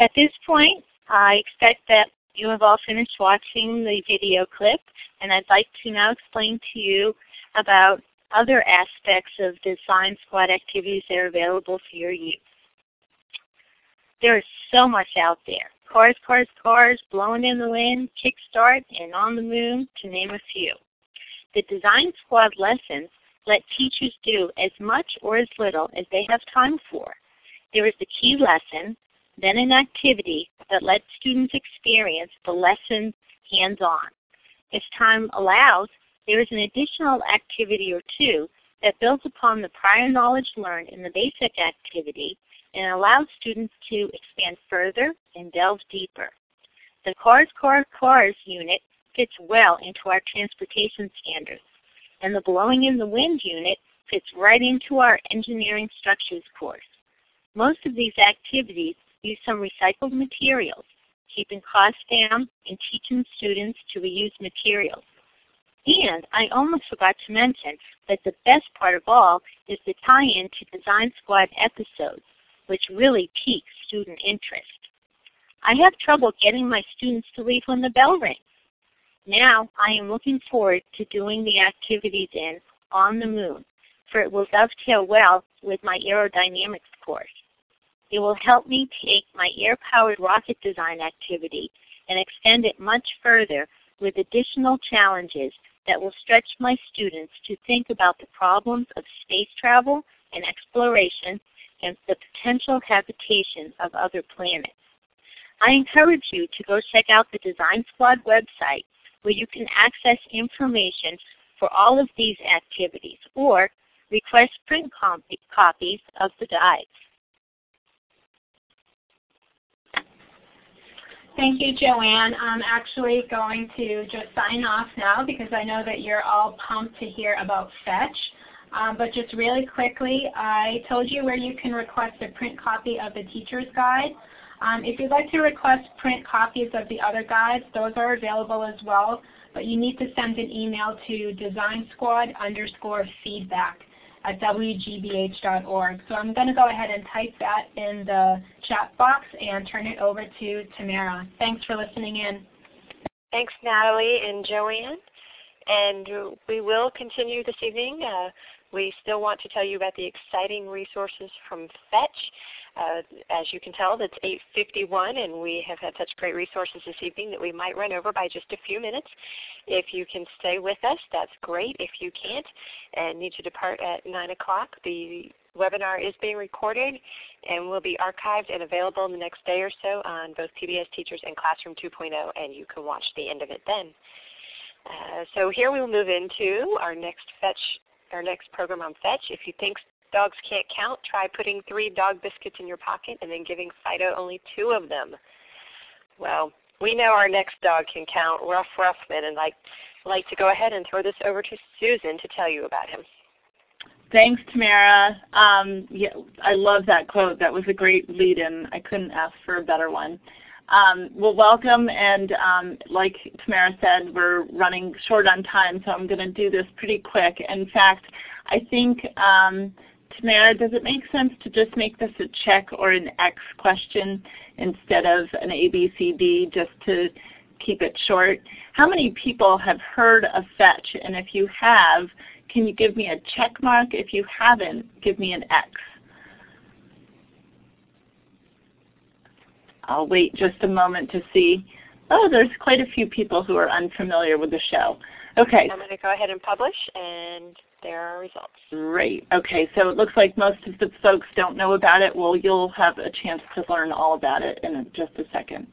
At this point, I expect that you have all finished watching the video clip, and I'd like to now explain to you about other aspects of Design Squad activities that are available for your use. There is so much out there. Cars, cars, cars, blowing in the wind, kickstart, and on the moon, to name a few. The Design Squad lessons let teachers do as much or as little as they have time for. There is the key lesson, then an activity that lets students experience the lesson hands-on. If time allows, there is an additional activity or two that builds upon the prior knowledge learned in the basic activity and allows students to expand further and delve deeper. The Cars, Cars, Cars unit fits well into our transportation standards, and the Blowing in the Wind unit fits right into our engineering structures course. Most of these activities use some recycled materials, keeping costs down and teaching students to reuse materials. And I almost forgot to mention that the best part of all is the tie-in to Design Squad episodes, which really piques student interest. I have trouble getting my students to leave when the bell rings. Now I am looking forward to doing the activities in On the Moon, for it will dovetail well with my aerodynamics course. It will help me take my air-powered rocket design activity and extend it much further with additional challenges that will stretch my students to think about the problems of space travel and exploration and the potential habitation of other planets. I encourage you to go check out the Design Squad website where you can access information for all of these activities or request print copies of the guides. Thank you, Joanne. I'm actually going to just sign off now because I know that you're all pumped to hear about Fetch. Um, but just really quickly, I told you where you can request a print copy of the teacher's guide. Um, if you'd like to request print copies of the other guides, those are available as well, but you need to send an email to design squad underscore feedback at wgbh.org. So I'm going to go ahead and type that in the chat box and turn it over to Tamara. Thanks for listening in. Thanks, Natalie and Joanne. And we will continue this evening. Uh, we still want to tell you about the exciting resources from Fetch. Uh, as you can tell, it's 8.51 and we have had such great resources this evening that we might run over by just a few minutes. If you can stay with us, that's great. If you can't and need to depart at 9 o'clock, the webinar is being recorded and will be archived and available in the next day or so on both PBS Teachers and Classroom 2.0 and you can watch the end of it then. Uh, so here we will move into our next Fetch, our next program on Fetch. If you think dogs can't count, try putting three dog biscuits in your pocket and then giving Fido only two of them. Well, we know our next dog can count, Ruff Ruffman, and I'd like to go ahead and throw this over to Susan to tell you about him. Thanks, Tamara. Um, yeah, I love that quote. That was a great lead-in. I couldn't ask for a better one. Um, well, welcome, and um, like Tamara said, we're running short on time, so I'm going to do this pretty quick. In fact, I think um, Tamara, does it make sense to just make this a check or an X question instead of an A, B, C, D just to keep it short? How many people have heard of Fetch? And if you have, can you give me a check mark? If you haven't, give me an X. I'll wait just a moment to see. Oh, there's quite a few people who are unfamiliar with the show. Okay. I'm going to go ahead and publish and there are results. Great. Okay, so it looks like most of the folks don't know about it. Well, you'll have a chance to learn all about it in just a second.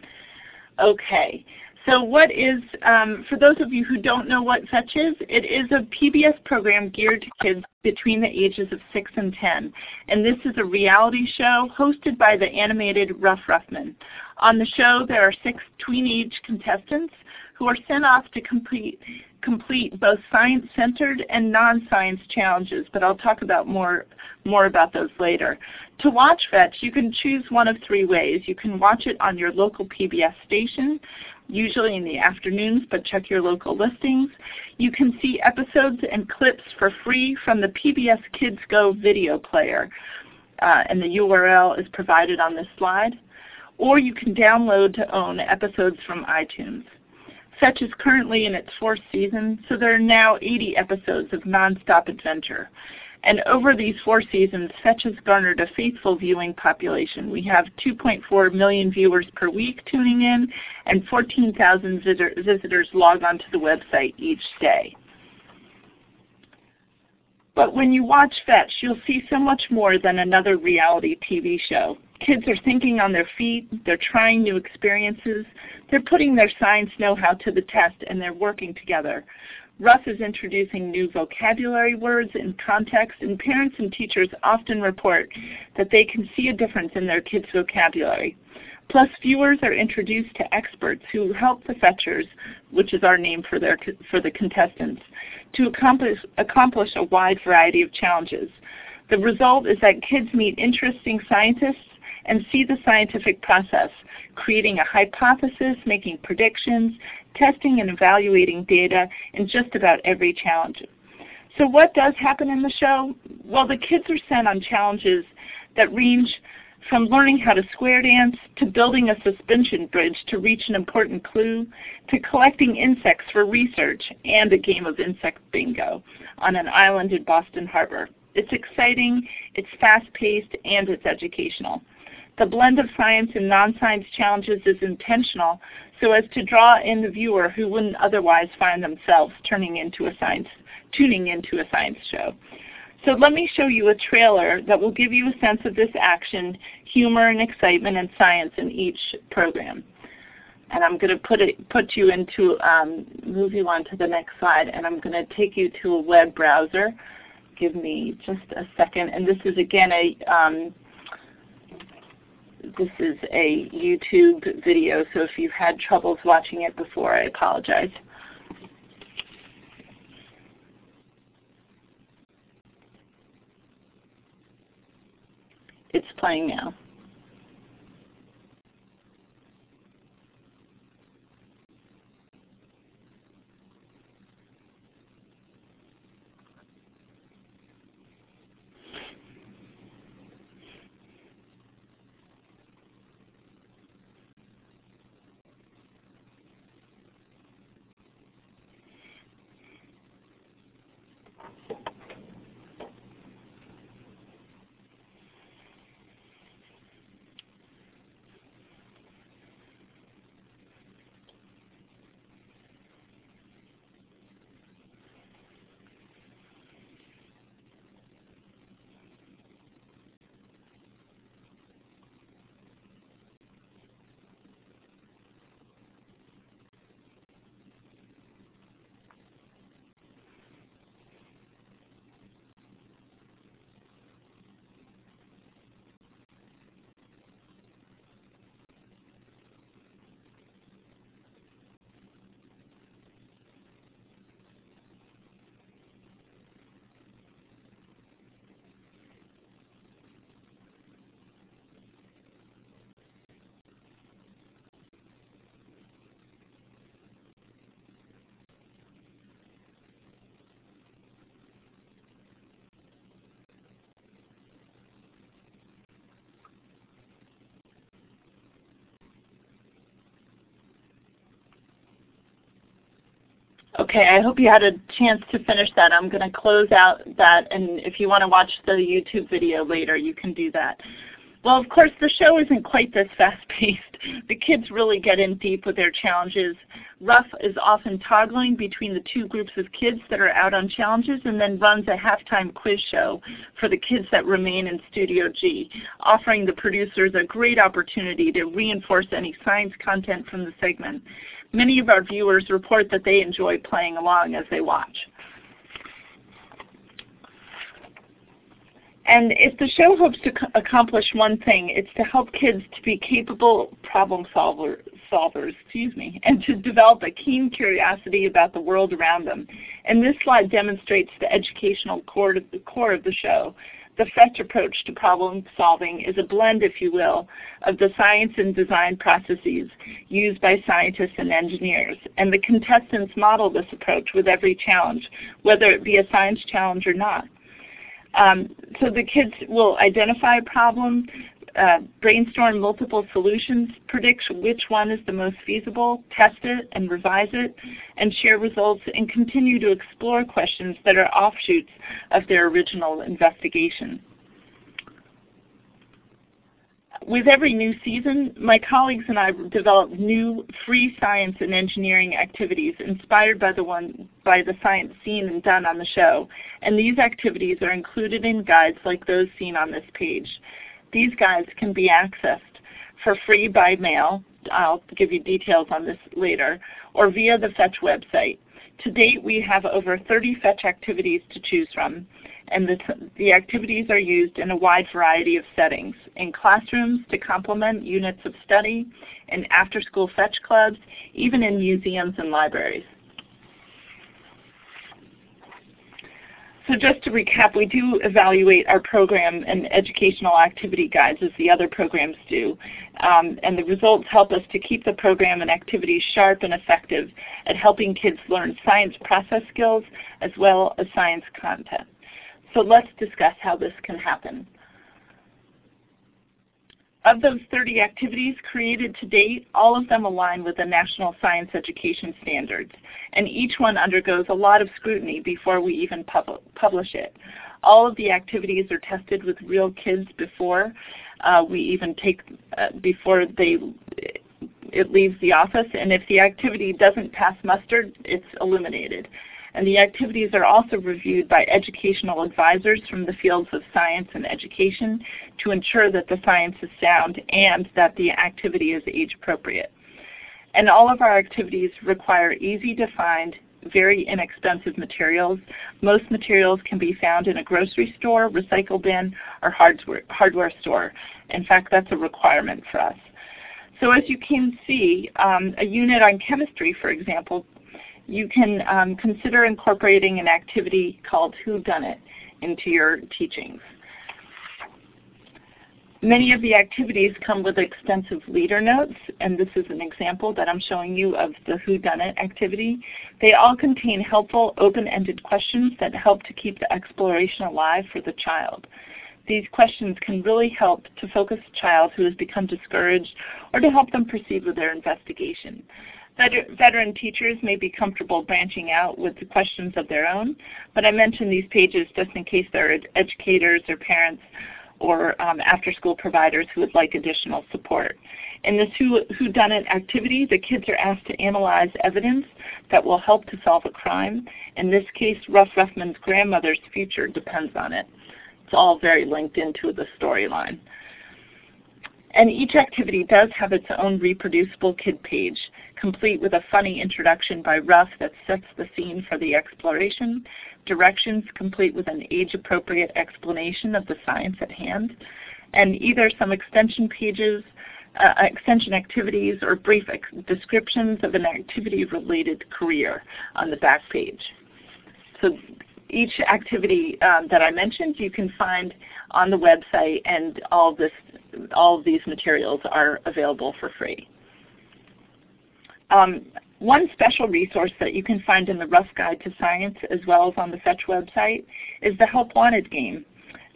Okay, so what is, um, for those of you who don't know what Fetch is, it is a PBS program geared to kids between the ages of 6 and 10. And this is a reality show hosted by the animated Ruff Ruffman. On the show, there are six tween-age contestants who are sent off to complete complete both science-centered and non-science challenges, but I'll talk about more, more about those later. To watch Fetch, you can choose one of three ways. You can watch it on your local PBS station, usually in the afternoons, but check your local listings. You can see episodes and clips for free from the PBS Kids Go video player, uh, and the URL is provided on this slide. or you can download to own episodes from iTunes. Fetch is currently in its fourth season, so there are now 80 episodes of nonstop adventure. And over these four seasons, Fetch has garnered a faithful viewing population. We have 2.4 million viewers per week tuning in, and 14,000 visitors log onto the website each day. But when you watch Fetch, you'll see so much more than another reality TV show. Kids are thinking on their feet, they're trying new experiences, they're putting their science know-how to the test, and they're working together. Ruff is introducing new vocabulary words in context, and parents and teachers often report that they can see a difference in their kids' vocabulary. Plus, viewers are introduced to experts who help the fetchers, which is our name for, their, for the contestants, to accomplish, accomplish a wide variety of challenges. The result is that kids meet interesting scientists and see the scientific process, creating a hypothesis, making predictions, testing and evaluating data in just about every challenge. So what does happen in the show? Well, the kids are sent on challenges that range from learning how to square dance, to building a suspension bridge to reach an important clue, to collecting insects for research, and a game of insect bingo on an island in Boston Harbor. It's exciting, it's fast-paced, and it's educational. The blend of science and non-science challenges is intentional so as to draw in the viewer who wouldn't otherwise find themselves turning into a science, tuning into a science show. So let me show you a trailer that will give you a sense of this action, humor and excitement and science in each program. And I'm going to put, it, put you into, um, move you on to the next slide, and I'm going to take you to a web browser. Give me just a second. And this is again a um, this is a YouTube video, so if you've had troubles watching it before, I apologize. It's playing now. Okay, I hope you had a chance to finish that. I'm going to close out that, and if you want to watch the YouTube video later, you can do that. Well, of course, the show isn't quite this [laughs] fast-paced. The kids really get in deep with their challenges. Ruff is often toggling between the two groups of kids that are out on challenges and then runs a halftime quiz show for the kids that remain in Studio G, offering the producers a great opportunity to reinforce any science content from the segment. Many of our viewers report that they enjoy playing along as they watch. And if the show hopes to accomplish one thing, it's to help kids to be capable problem solver, solvers, excuse me, [laughs] and to develop a keen curiosity about the world around them. And this slide demonstrates the educational core, core of the show. The FETCH approach to problem solving is a blend, if you will, of the science and design processes used by scientists and engineers. And the contestants model this approach with every challenge, whether it be a science challenge or not. Um, so the kids will identify a problem, uh, brainstorm multiple solutions, predict which one is the most feasible, test it and revise it, and share results and continue to explore questions that are offshoots of their original investigation. With every new season, my colleagues and I develop new free science and engineering activities inspired by the one by the science seen and done on the show. And these activities are included in guides like those seen on this page. These guides can be accessed for free by mail. I'll give you details on this later, or via the Fetch website. To date, we have over 30 Fetch activities to choose from, and the, the activities are used in a wide variety of settings, in classrooms to complement units of study, in after-school Fetch clubs, even in museums and libraries. So just to recap, we do evaluate our program and educational activity guides as the other programs do. Um, and the results help us to keep the program and activities sharp and effective at helping kids learn science process skills as well as science content. So let's discuss how this can happen. Of those 30 activities created to date, all of them align with the National Science Education Standards, and each one undergoes a lot of scrutiny before we even pub publish it. All of the activities are tested with real kids before uh, we even take, uh, before they it leaves the office, and if the activity doesn't pass muster, it's eliminated and the activities are also reviewed by educational advisors from the fields of science and education to ensure that the science is sound and that the activity is age appropriate. And all of our activities require easy to find, very inexpensive materials. Most materials can be found in a grocery store, recycle bin, or hardware, store. In fact, that's a requirement for us. So as you can see, um, a unit on chemistry, for example, you can um, consider incorporating an activity called Who Done It into your teachings. Many of the activities come with extensive leader notes, and this is an example that I'm showing you of the Who Done It activity. They all contain helpful open-ended questions that help to keep the exploration alive for the child. These questions can really help to focus a child who has become discouraged or to help them proceed with their investigation. Veteran teachers may be comfortable branching out with questions of their own, but I mention these pages just in case there are educators or parents or um, after-school providers who would like additional support. In this Who, Who Done It activity, the kids are asked to analyze evidence that will help to solve a crime. In this case, Ruff Ruffman's grandmother's future depends on it. It's all very linked into the storyline. And each activity does have its own reproducible kid page, complete with a funny introduction by Ruff that sets the scene for the exploration, directions complete with an age-appropriate explanation of the science at hand, and either some extension pages, uh, extension activities, or brief descriptions of an activity-related career on the back page. So each activity um, that I mentioned you can find on the website and all, this, all of these materials are available for free. Um, one special resource that you can find in the Rough Guide to Science as well as on the Fetch website is the Help Wanted game.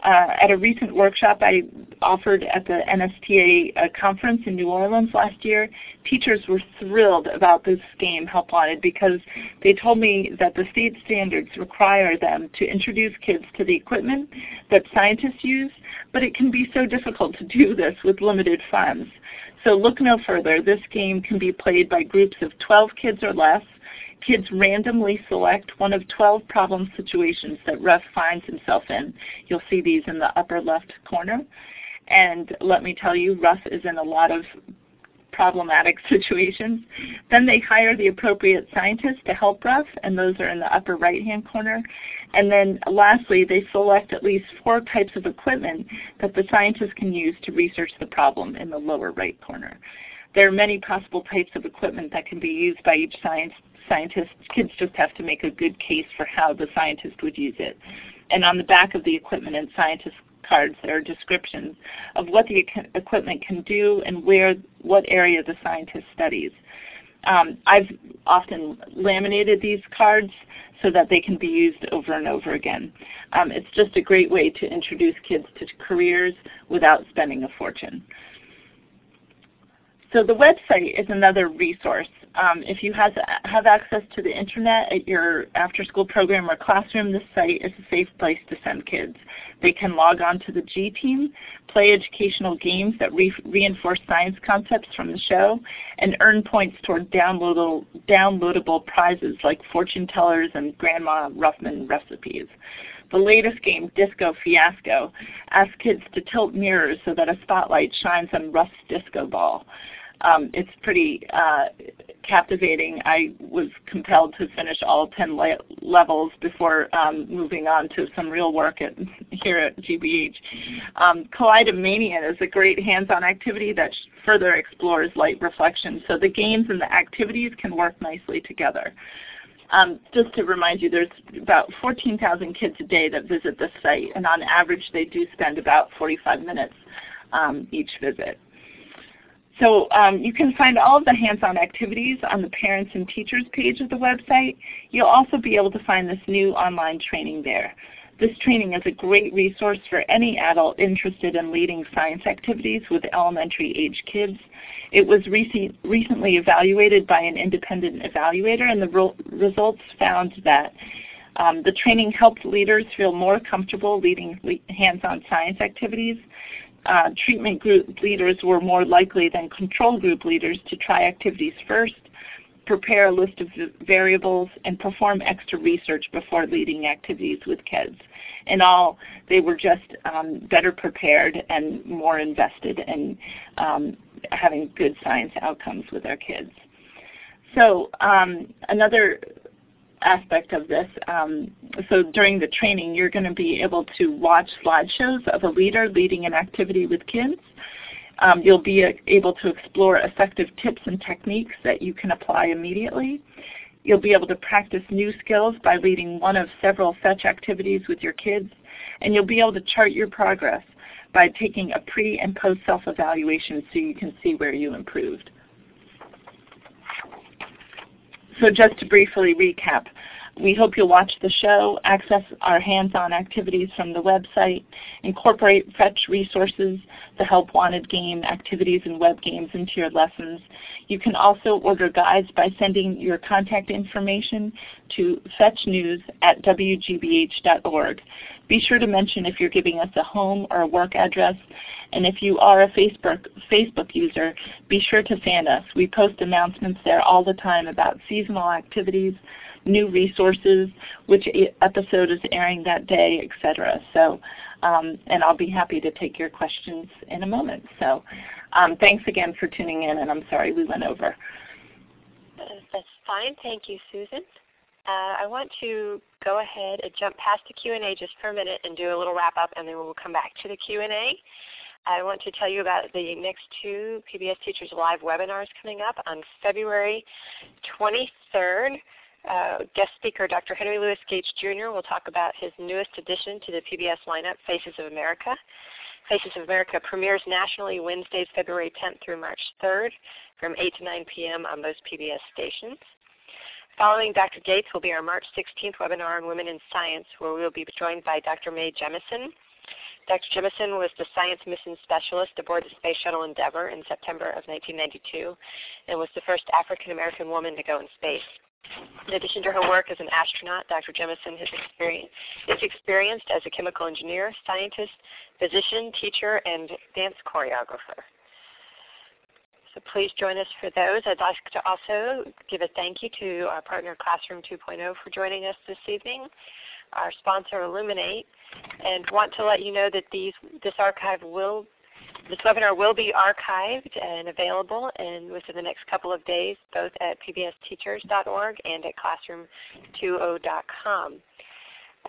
Uh, at a recent workshop I offered at the NSTA uh, conference in New Orleans last year, teachers were thrilled about this game, Help Wanted, because they told me that the state standards require them to introduce kids to the equipment that scientists use, but it can be so difficult to do this with limited funds. So look no further. This game can be played by groups of 12 kids or less Kids randomly select one of 12 problem situations that Ruff finds himself in. You'll see these in the upper left corner. And let me tell you, Ruff is in a lot of problematic [laughs] situations. Then they hire the appropriate scientists to help Ruff, and those are in the upper right-hand corner. And then lastly, they select at least four types of equipment that the scientists can use to research the problem in the lower right corner. There are many possible types of equipment that can be used by each science scientists, kids just have to make a good case for how the scientist would use it. And on the back of the equipment and scientist cards there are descriptions of what the equipment can do and where what area the scientist studies. Um, I've often laminated these cards so that they can be used over and over again. Um, it's just a great way to introduce kids to careers without spending a fortune. So the website is another resource. Um, if you have, have access to the internet at your after-school program or classroom, this site is a safe place to send kids. They can log on to the G Team, play educational games that re reinforce science concepts from the show, and earn points toward downloadable, downloadable prizes like fortune tellers and Grandma Ruffman recipes. The latest game, Disco Fiasco, asks kids to tilt mirrors so that a spotlight shines on Ruff's disco ball it's pretty uh, captivating. I was compelled to finish all 10 le levels before um, moving on to some real work at, [laughs] here at GBH. Um, Kaleidomania is a great hands-on activity that further explores light reflection. So the games and the activities can work nicely together. Um, just to remind you, there's about 14,000 kids a day that visit this site, and on average they do spend about 45 minutes um, each visit. So um, you can find all of the hands-on activities on the Parents and Teachers page of the website. You'll also be able to find this new online training there. This training is a great resource for any adult interested in leading science activities with elementary age kids. It was recent, recently evaluated by an independent evaluator and the results found that um, the training helped leaders feel more comfortable leading hands-on science activities treatment group leaders were more likely than control group leaders to try activities first, prepare a list of variables, and perform extra research before leading activities with kids. In all, they were just um, better prepared and more invested in um, having good science outcomes with their kids. So um, another aspect of this. Um, so during the training, you're going to be able to watch slideshows of a leader leading an activity with kids. Um, you'll be able to explore effective tips and techniques that you can apply immediately. You'll be able to practice new skills by leading one of several fetch activities with your kids. And you'll be able to chart your progress by taking a pre and post self-evaluation so you can see where you improved. So just to briefly recap, we hope you'll watch the show, access our hands-on activities from the website, incorporate Fetch resources, the Help Wanted game, activities, and web games into your lessons. You can also order guides by sending your contact information to fetchnews at wgbh.org. Be sure to mention if you're giving us a home or a work address. And if you are a Facebook, Facebook user, be sure to fan us. We post announcements there all the time about seasonal activities, new resources, which episode is airing that day, etc. So, um, and I'll be happy to take your questions in a moment. So um, thanks again for tuning in, and I'm sorry we went over. That's fine. Thank you, Susan. Uh, I want to go ahead and jump past the Q&A just for a minute and do a little wrap up and then we'll come back to the Q&A. I want to tell you about the next two PBS Teachers Live webinars coming up on February 23rd. Uh, guest speaker Dr. Henry Louis Gates Jr. will talk about his newest addition to the PBS lineup, Faces of America. Faces of America premieres nationally Wednesdays, February 10th through March 3rd from 8 to 9 p.m. on most PBS stations. Following Dr. Gates will be our March 16th webinar on Women in Science where we will be joined by Dr. Mae Jemison. Dr. Jemison was the Science Mission Specialist aboard the Space Shuttle Endeavour in September of 1992 and was the first African American woman to go in space. In addition to her work as an astronaut, Dr. Jemison is experienced as a chemical engineer, scientist, physician, teacher, and dance choreographer. So please join us for those. I'd like to also give a thank you to our partner Classroom 2.0 for joining us this evening, our sponsor Elluminate, and want to let you know that these, this archive will this webinar will be archived and available and within the next couple of days both at pbsteachers.org and at classroom20.com.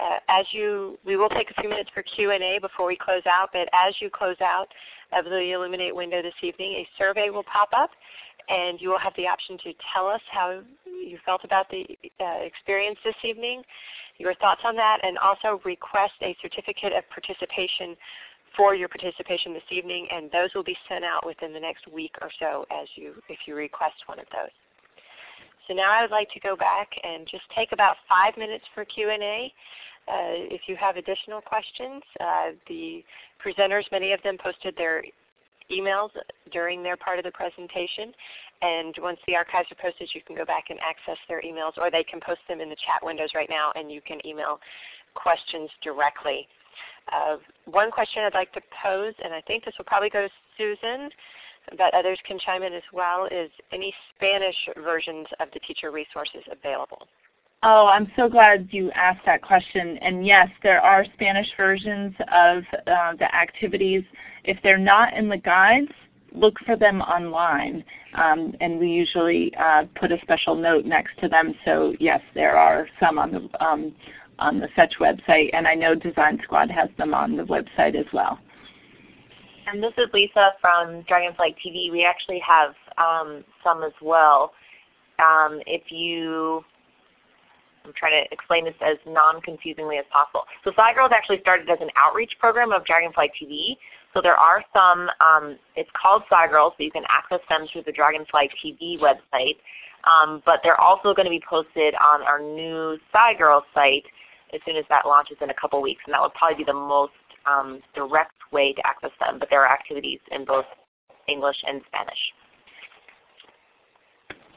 Uh, as you, we will take a few minutes for Q&A before we close out, but as you close out of the Elluminate window this evening, a survey will pop up and you will have the option to tell us how you felt about the uh, experience this evening, your thoughts on that, and also request a certificate of participation for your participation this evening, and those will be sent out within the next week or so as you, if you request one of those. So now I would like to go back and just take about five minutes for Q&A. Uh, if you have additional questions, uh, the presenters, many of them posted their emails during their part of the presentation. And once the archives are posted, you can go back and access their emails, or they can post them in the chat windows right now, and you can email questions directly. Uh, one question I'd like to pose, and I think this will probably go to Susan, but others can chime in as well, is any Spanish versions of the teacher resources available? Oh, I'm so glad you asked that question. And yes, there are Spanish versions of uh, the activities. If they're not in the guides, look for them online. Um, and we usually uh, put a special note next to them. So yes, there are some on the, um, on the Fetch website. And I know Design Squad has them on the website as well. And this is Lisa from Dragonfly TV. We actually have um, some as well. Um, if you I'm trying to explain this as non-confusingly as possible. So SciGirls actually started as an outreach program of Dragonfly TV. So there are some, um, it's called SciGirls, so you can access them through the Dragonfly TV website. Um, but they're also going to be posted on our new SciGirls site as soon as that launches in a couple weeks. And that would probably be the most um, direct way to access them. But there are activities in both English and Spanish.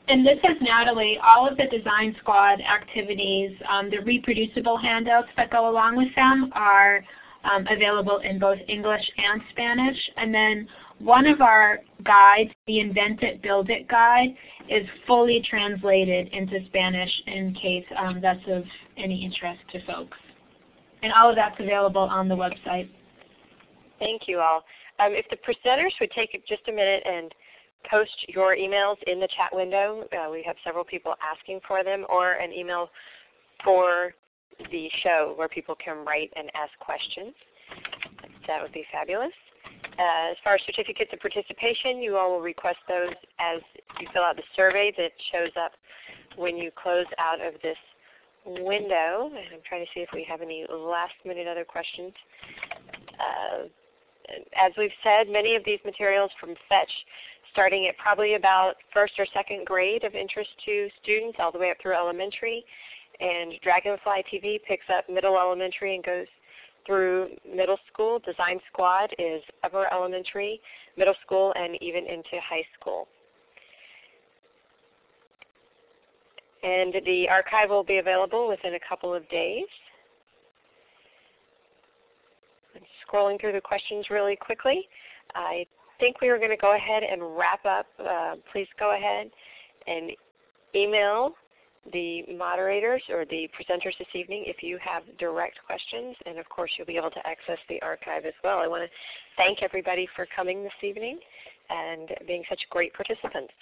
And this is Natalie. All of the Design Squad activities, um, the reproducible handouts that go along with them are um, available in both English and Spanish. And then one of our guides, the Invent It, Build It guide, is fully translated into Spanish in case um, that's of any interest to folks. And all of that's available on the website. Thank you all. Um, if the presenters would take just a minute and post your emails in the chat window. Uh, we have several people asking for them or an email for the show where people can write and ask questions. That would be fabulous. Uh, as far as certificates of participation, you all will request those as you fill out the survey that shows up when you close out of this window. And I'm trying to see if we have any last minute other questions. Uh, as we've said, many of these materials from Fetch starting at probably about first or second grade of interest to students all the way up through elementary. And Dragonfly TV picks up middle elementary and goes through middle school. Design Squad is upper elementary, middle school, and even into high school. And the archive will be available within a couple of days. I'm scrolling through the questions really quickly. I think we are going to go ahead and wrap up. Uh, please go ahead and email the moderators or the presenters this evening if you have direct questions. And of course you'll be able to access the archive as well. I want to thank everybody for coming this evening and being such great participants.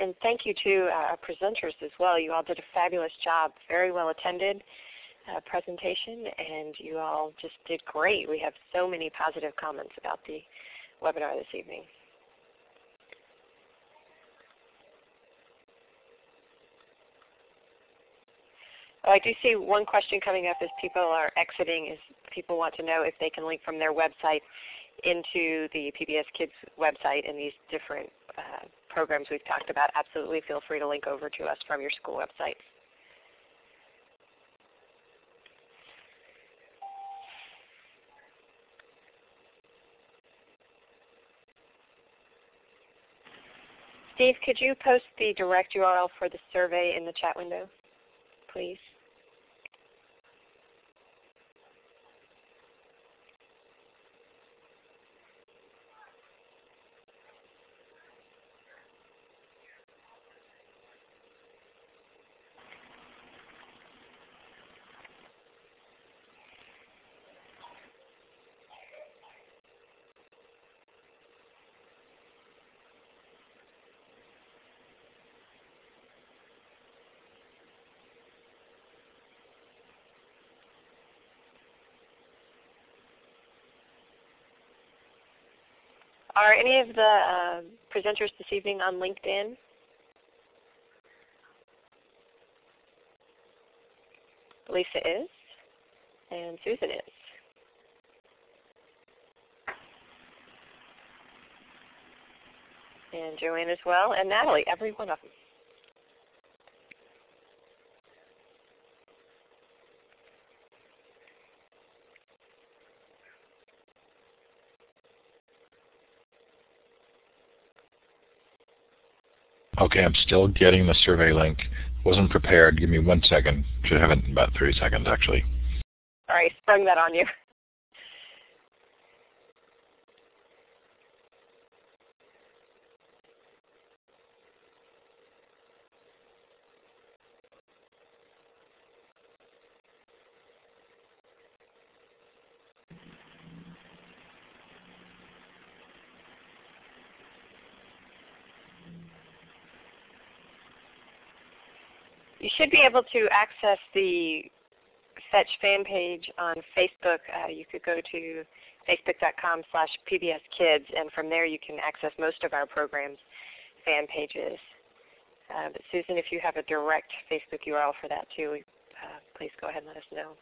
And thank you to uh, our presenters as well. You all did a fabulous job, very well attended uh, presentation, and you all just did great. We have so many positive comments about the webinar this evening. Oh, I do see one question coming up as people are exiting is people want to know if they can link from their website into the PBS Kids website and these different uh, programs we've talked about, absolutely feel free to link over to us from your school website. Steve, could you post the direct URL for the survey in the chat window, please? Are any of the uh, presenters this evening on LinkedIn? Lisa is, and Susan is. And Joanne as well, and Natalie, every one of them. Okay, I'm still getting the survey link. Wasn't prepared. Give me one second. Should have it in about 30 seconds, actually. Sorry, sprung that on you. You should be able to access the Fetch fan page on Facebook. Uh, you could go to facebook.com slash pbskids and from there you can access most of our programs' fan pages. Uh, but Susan, if you have a direct Facebook URL for that too, uh, please go ahead and let us know.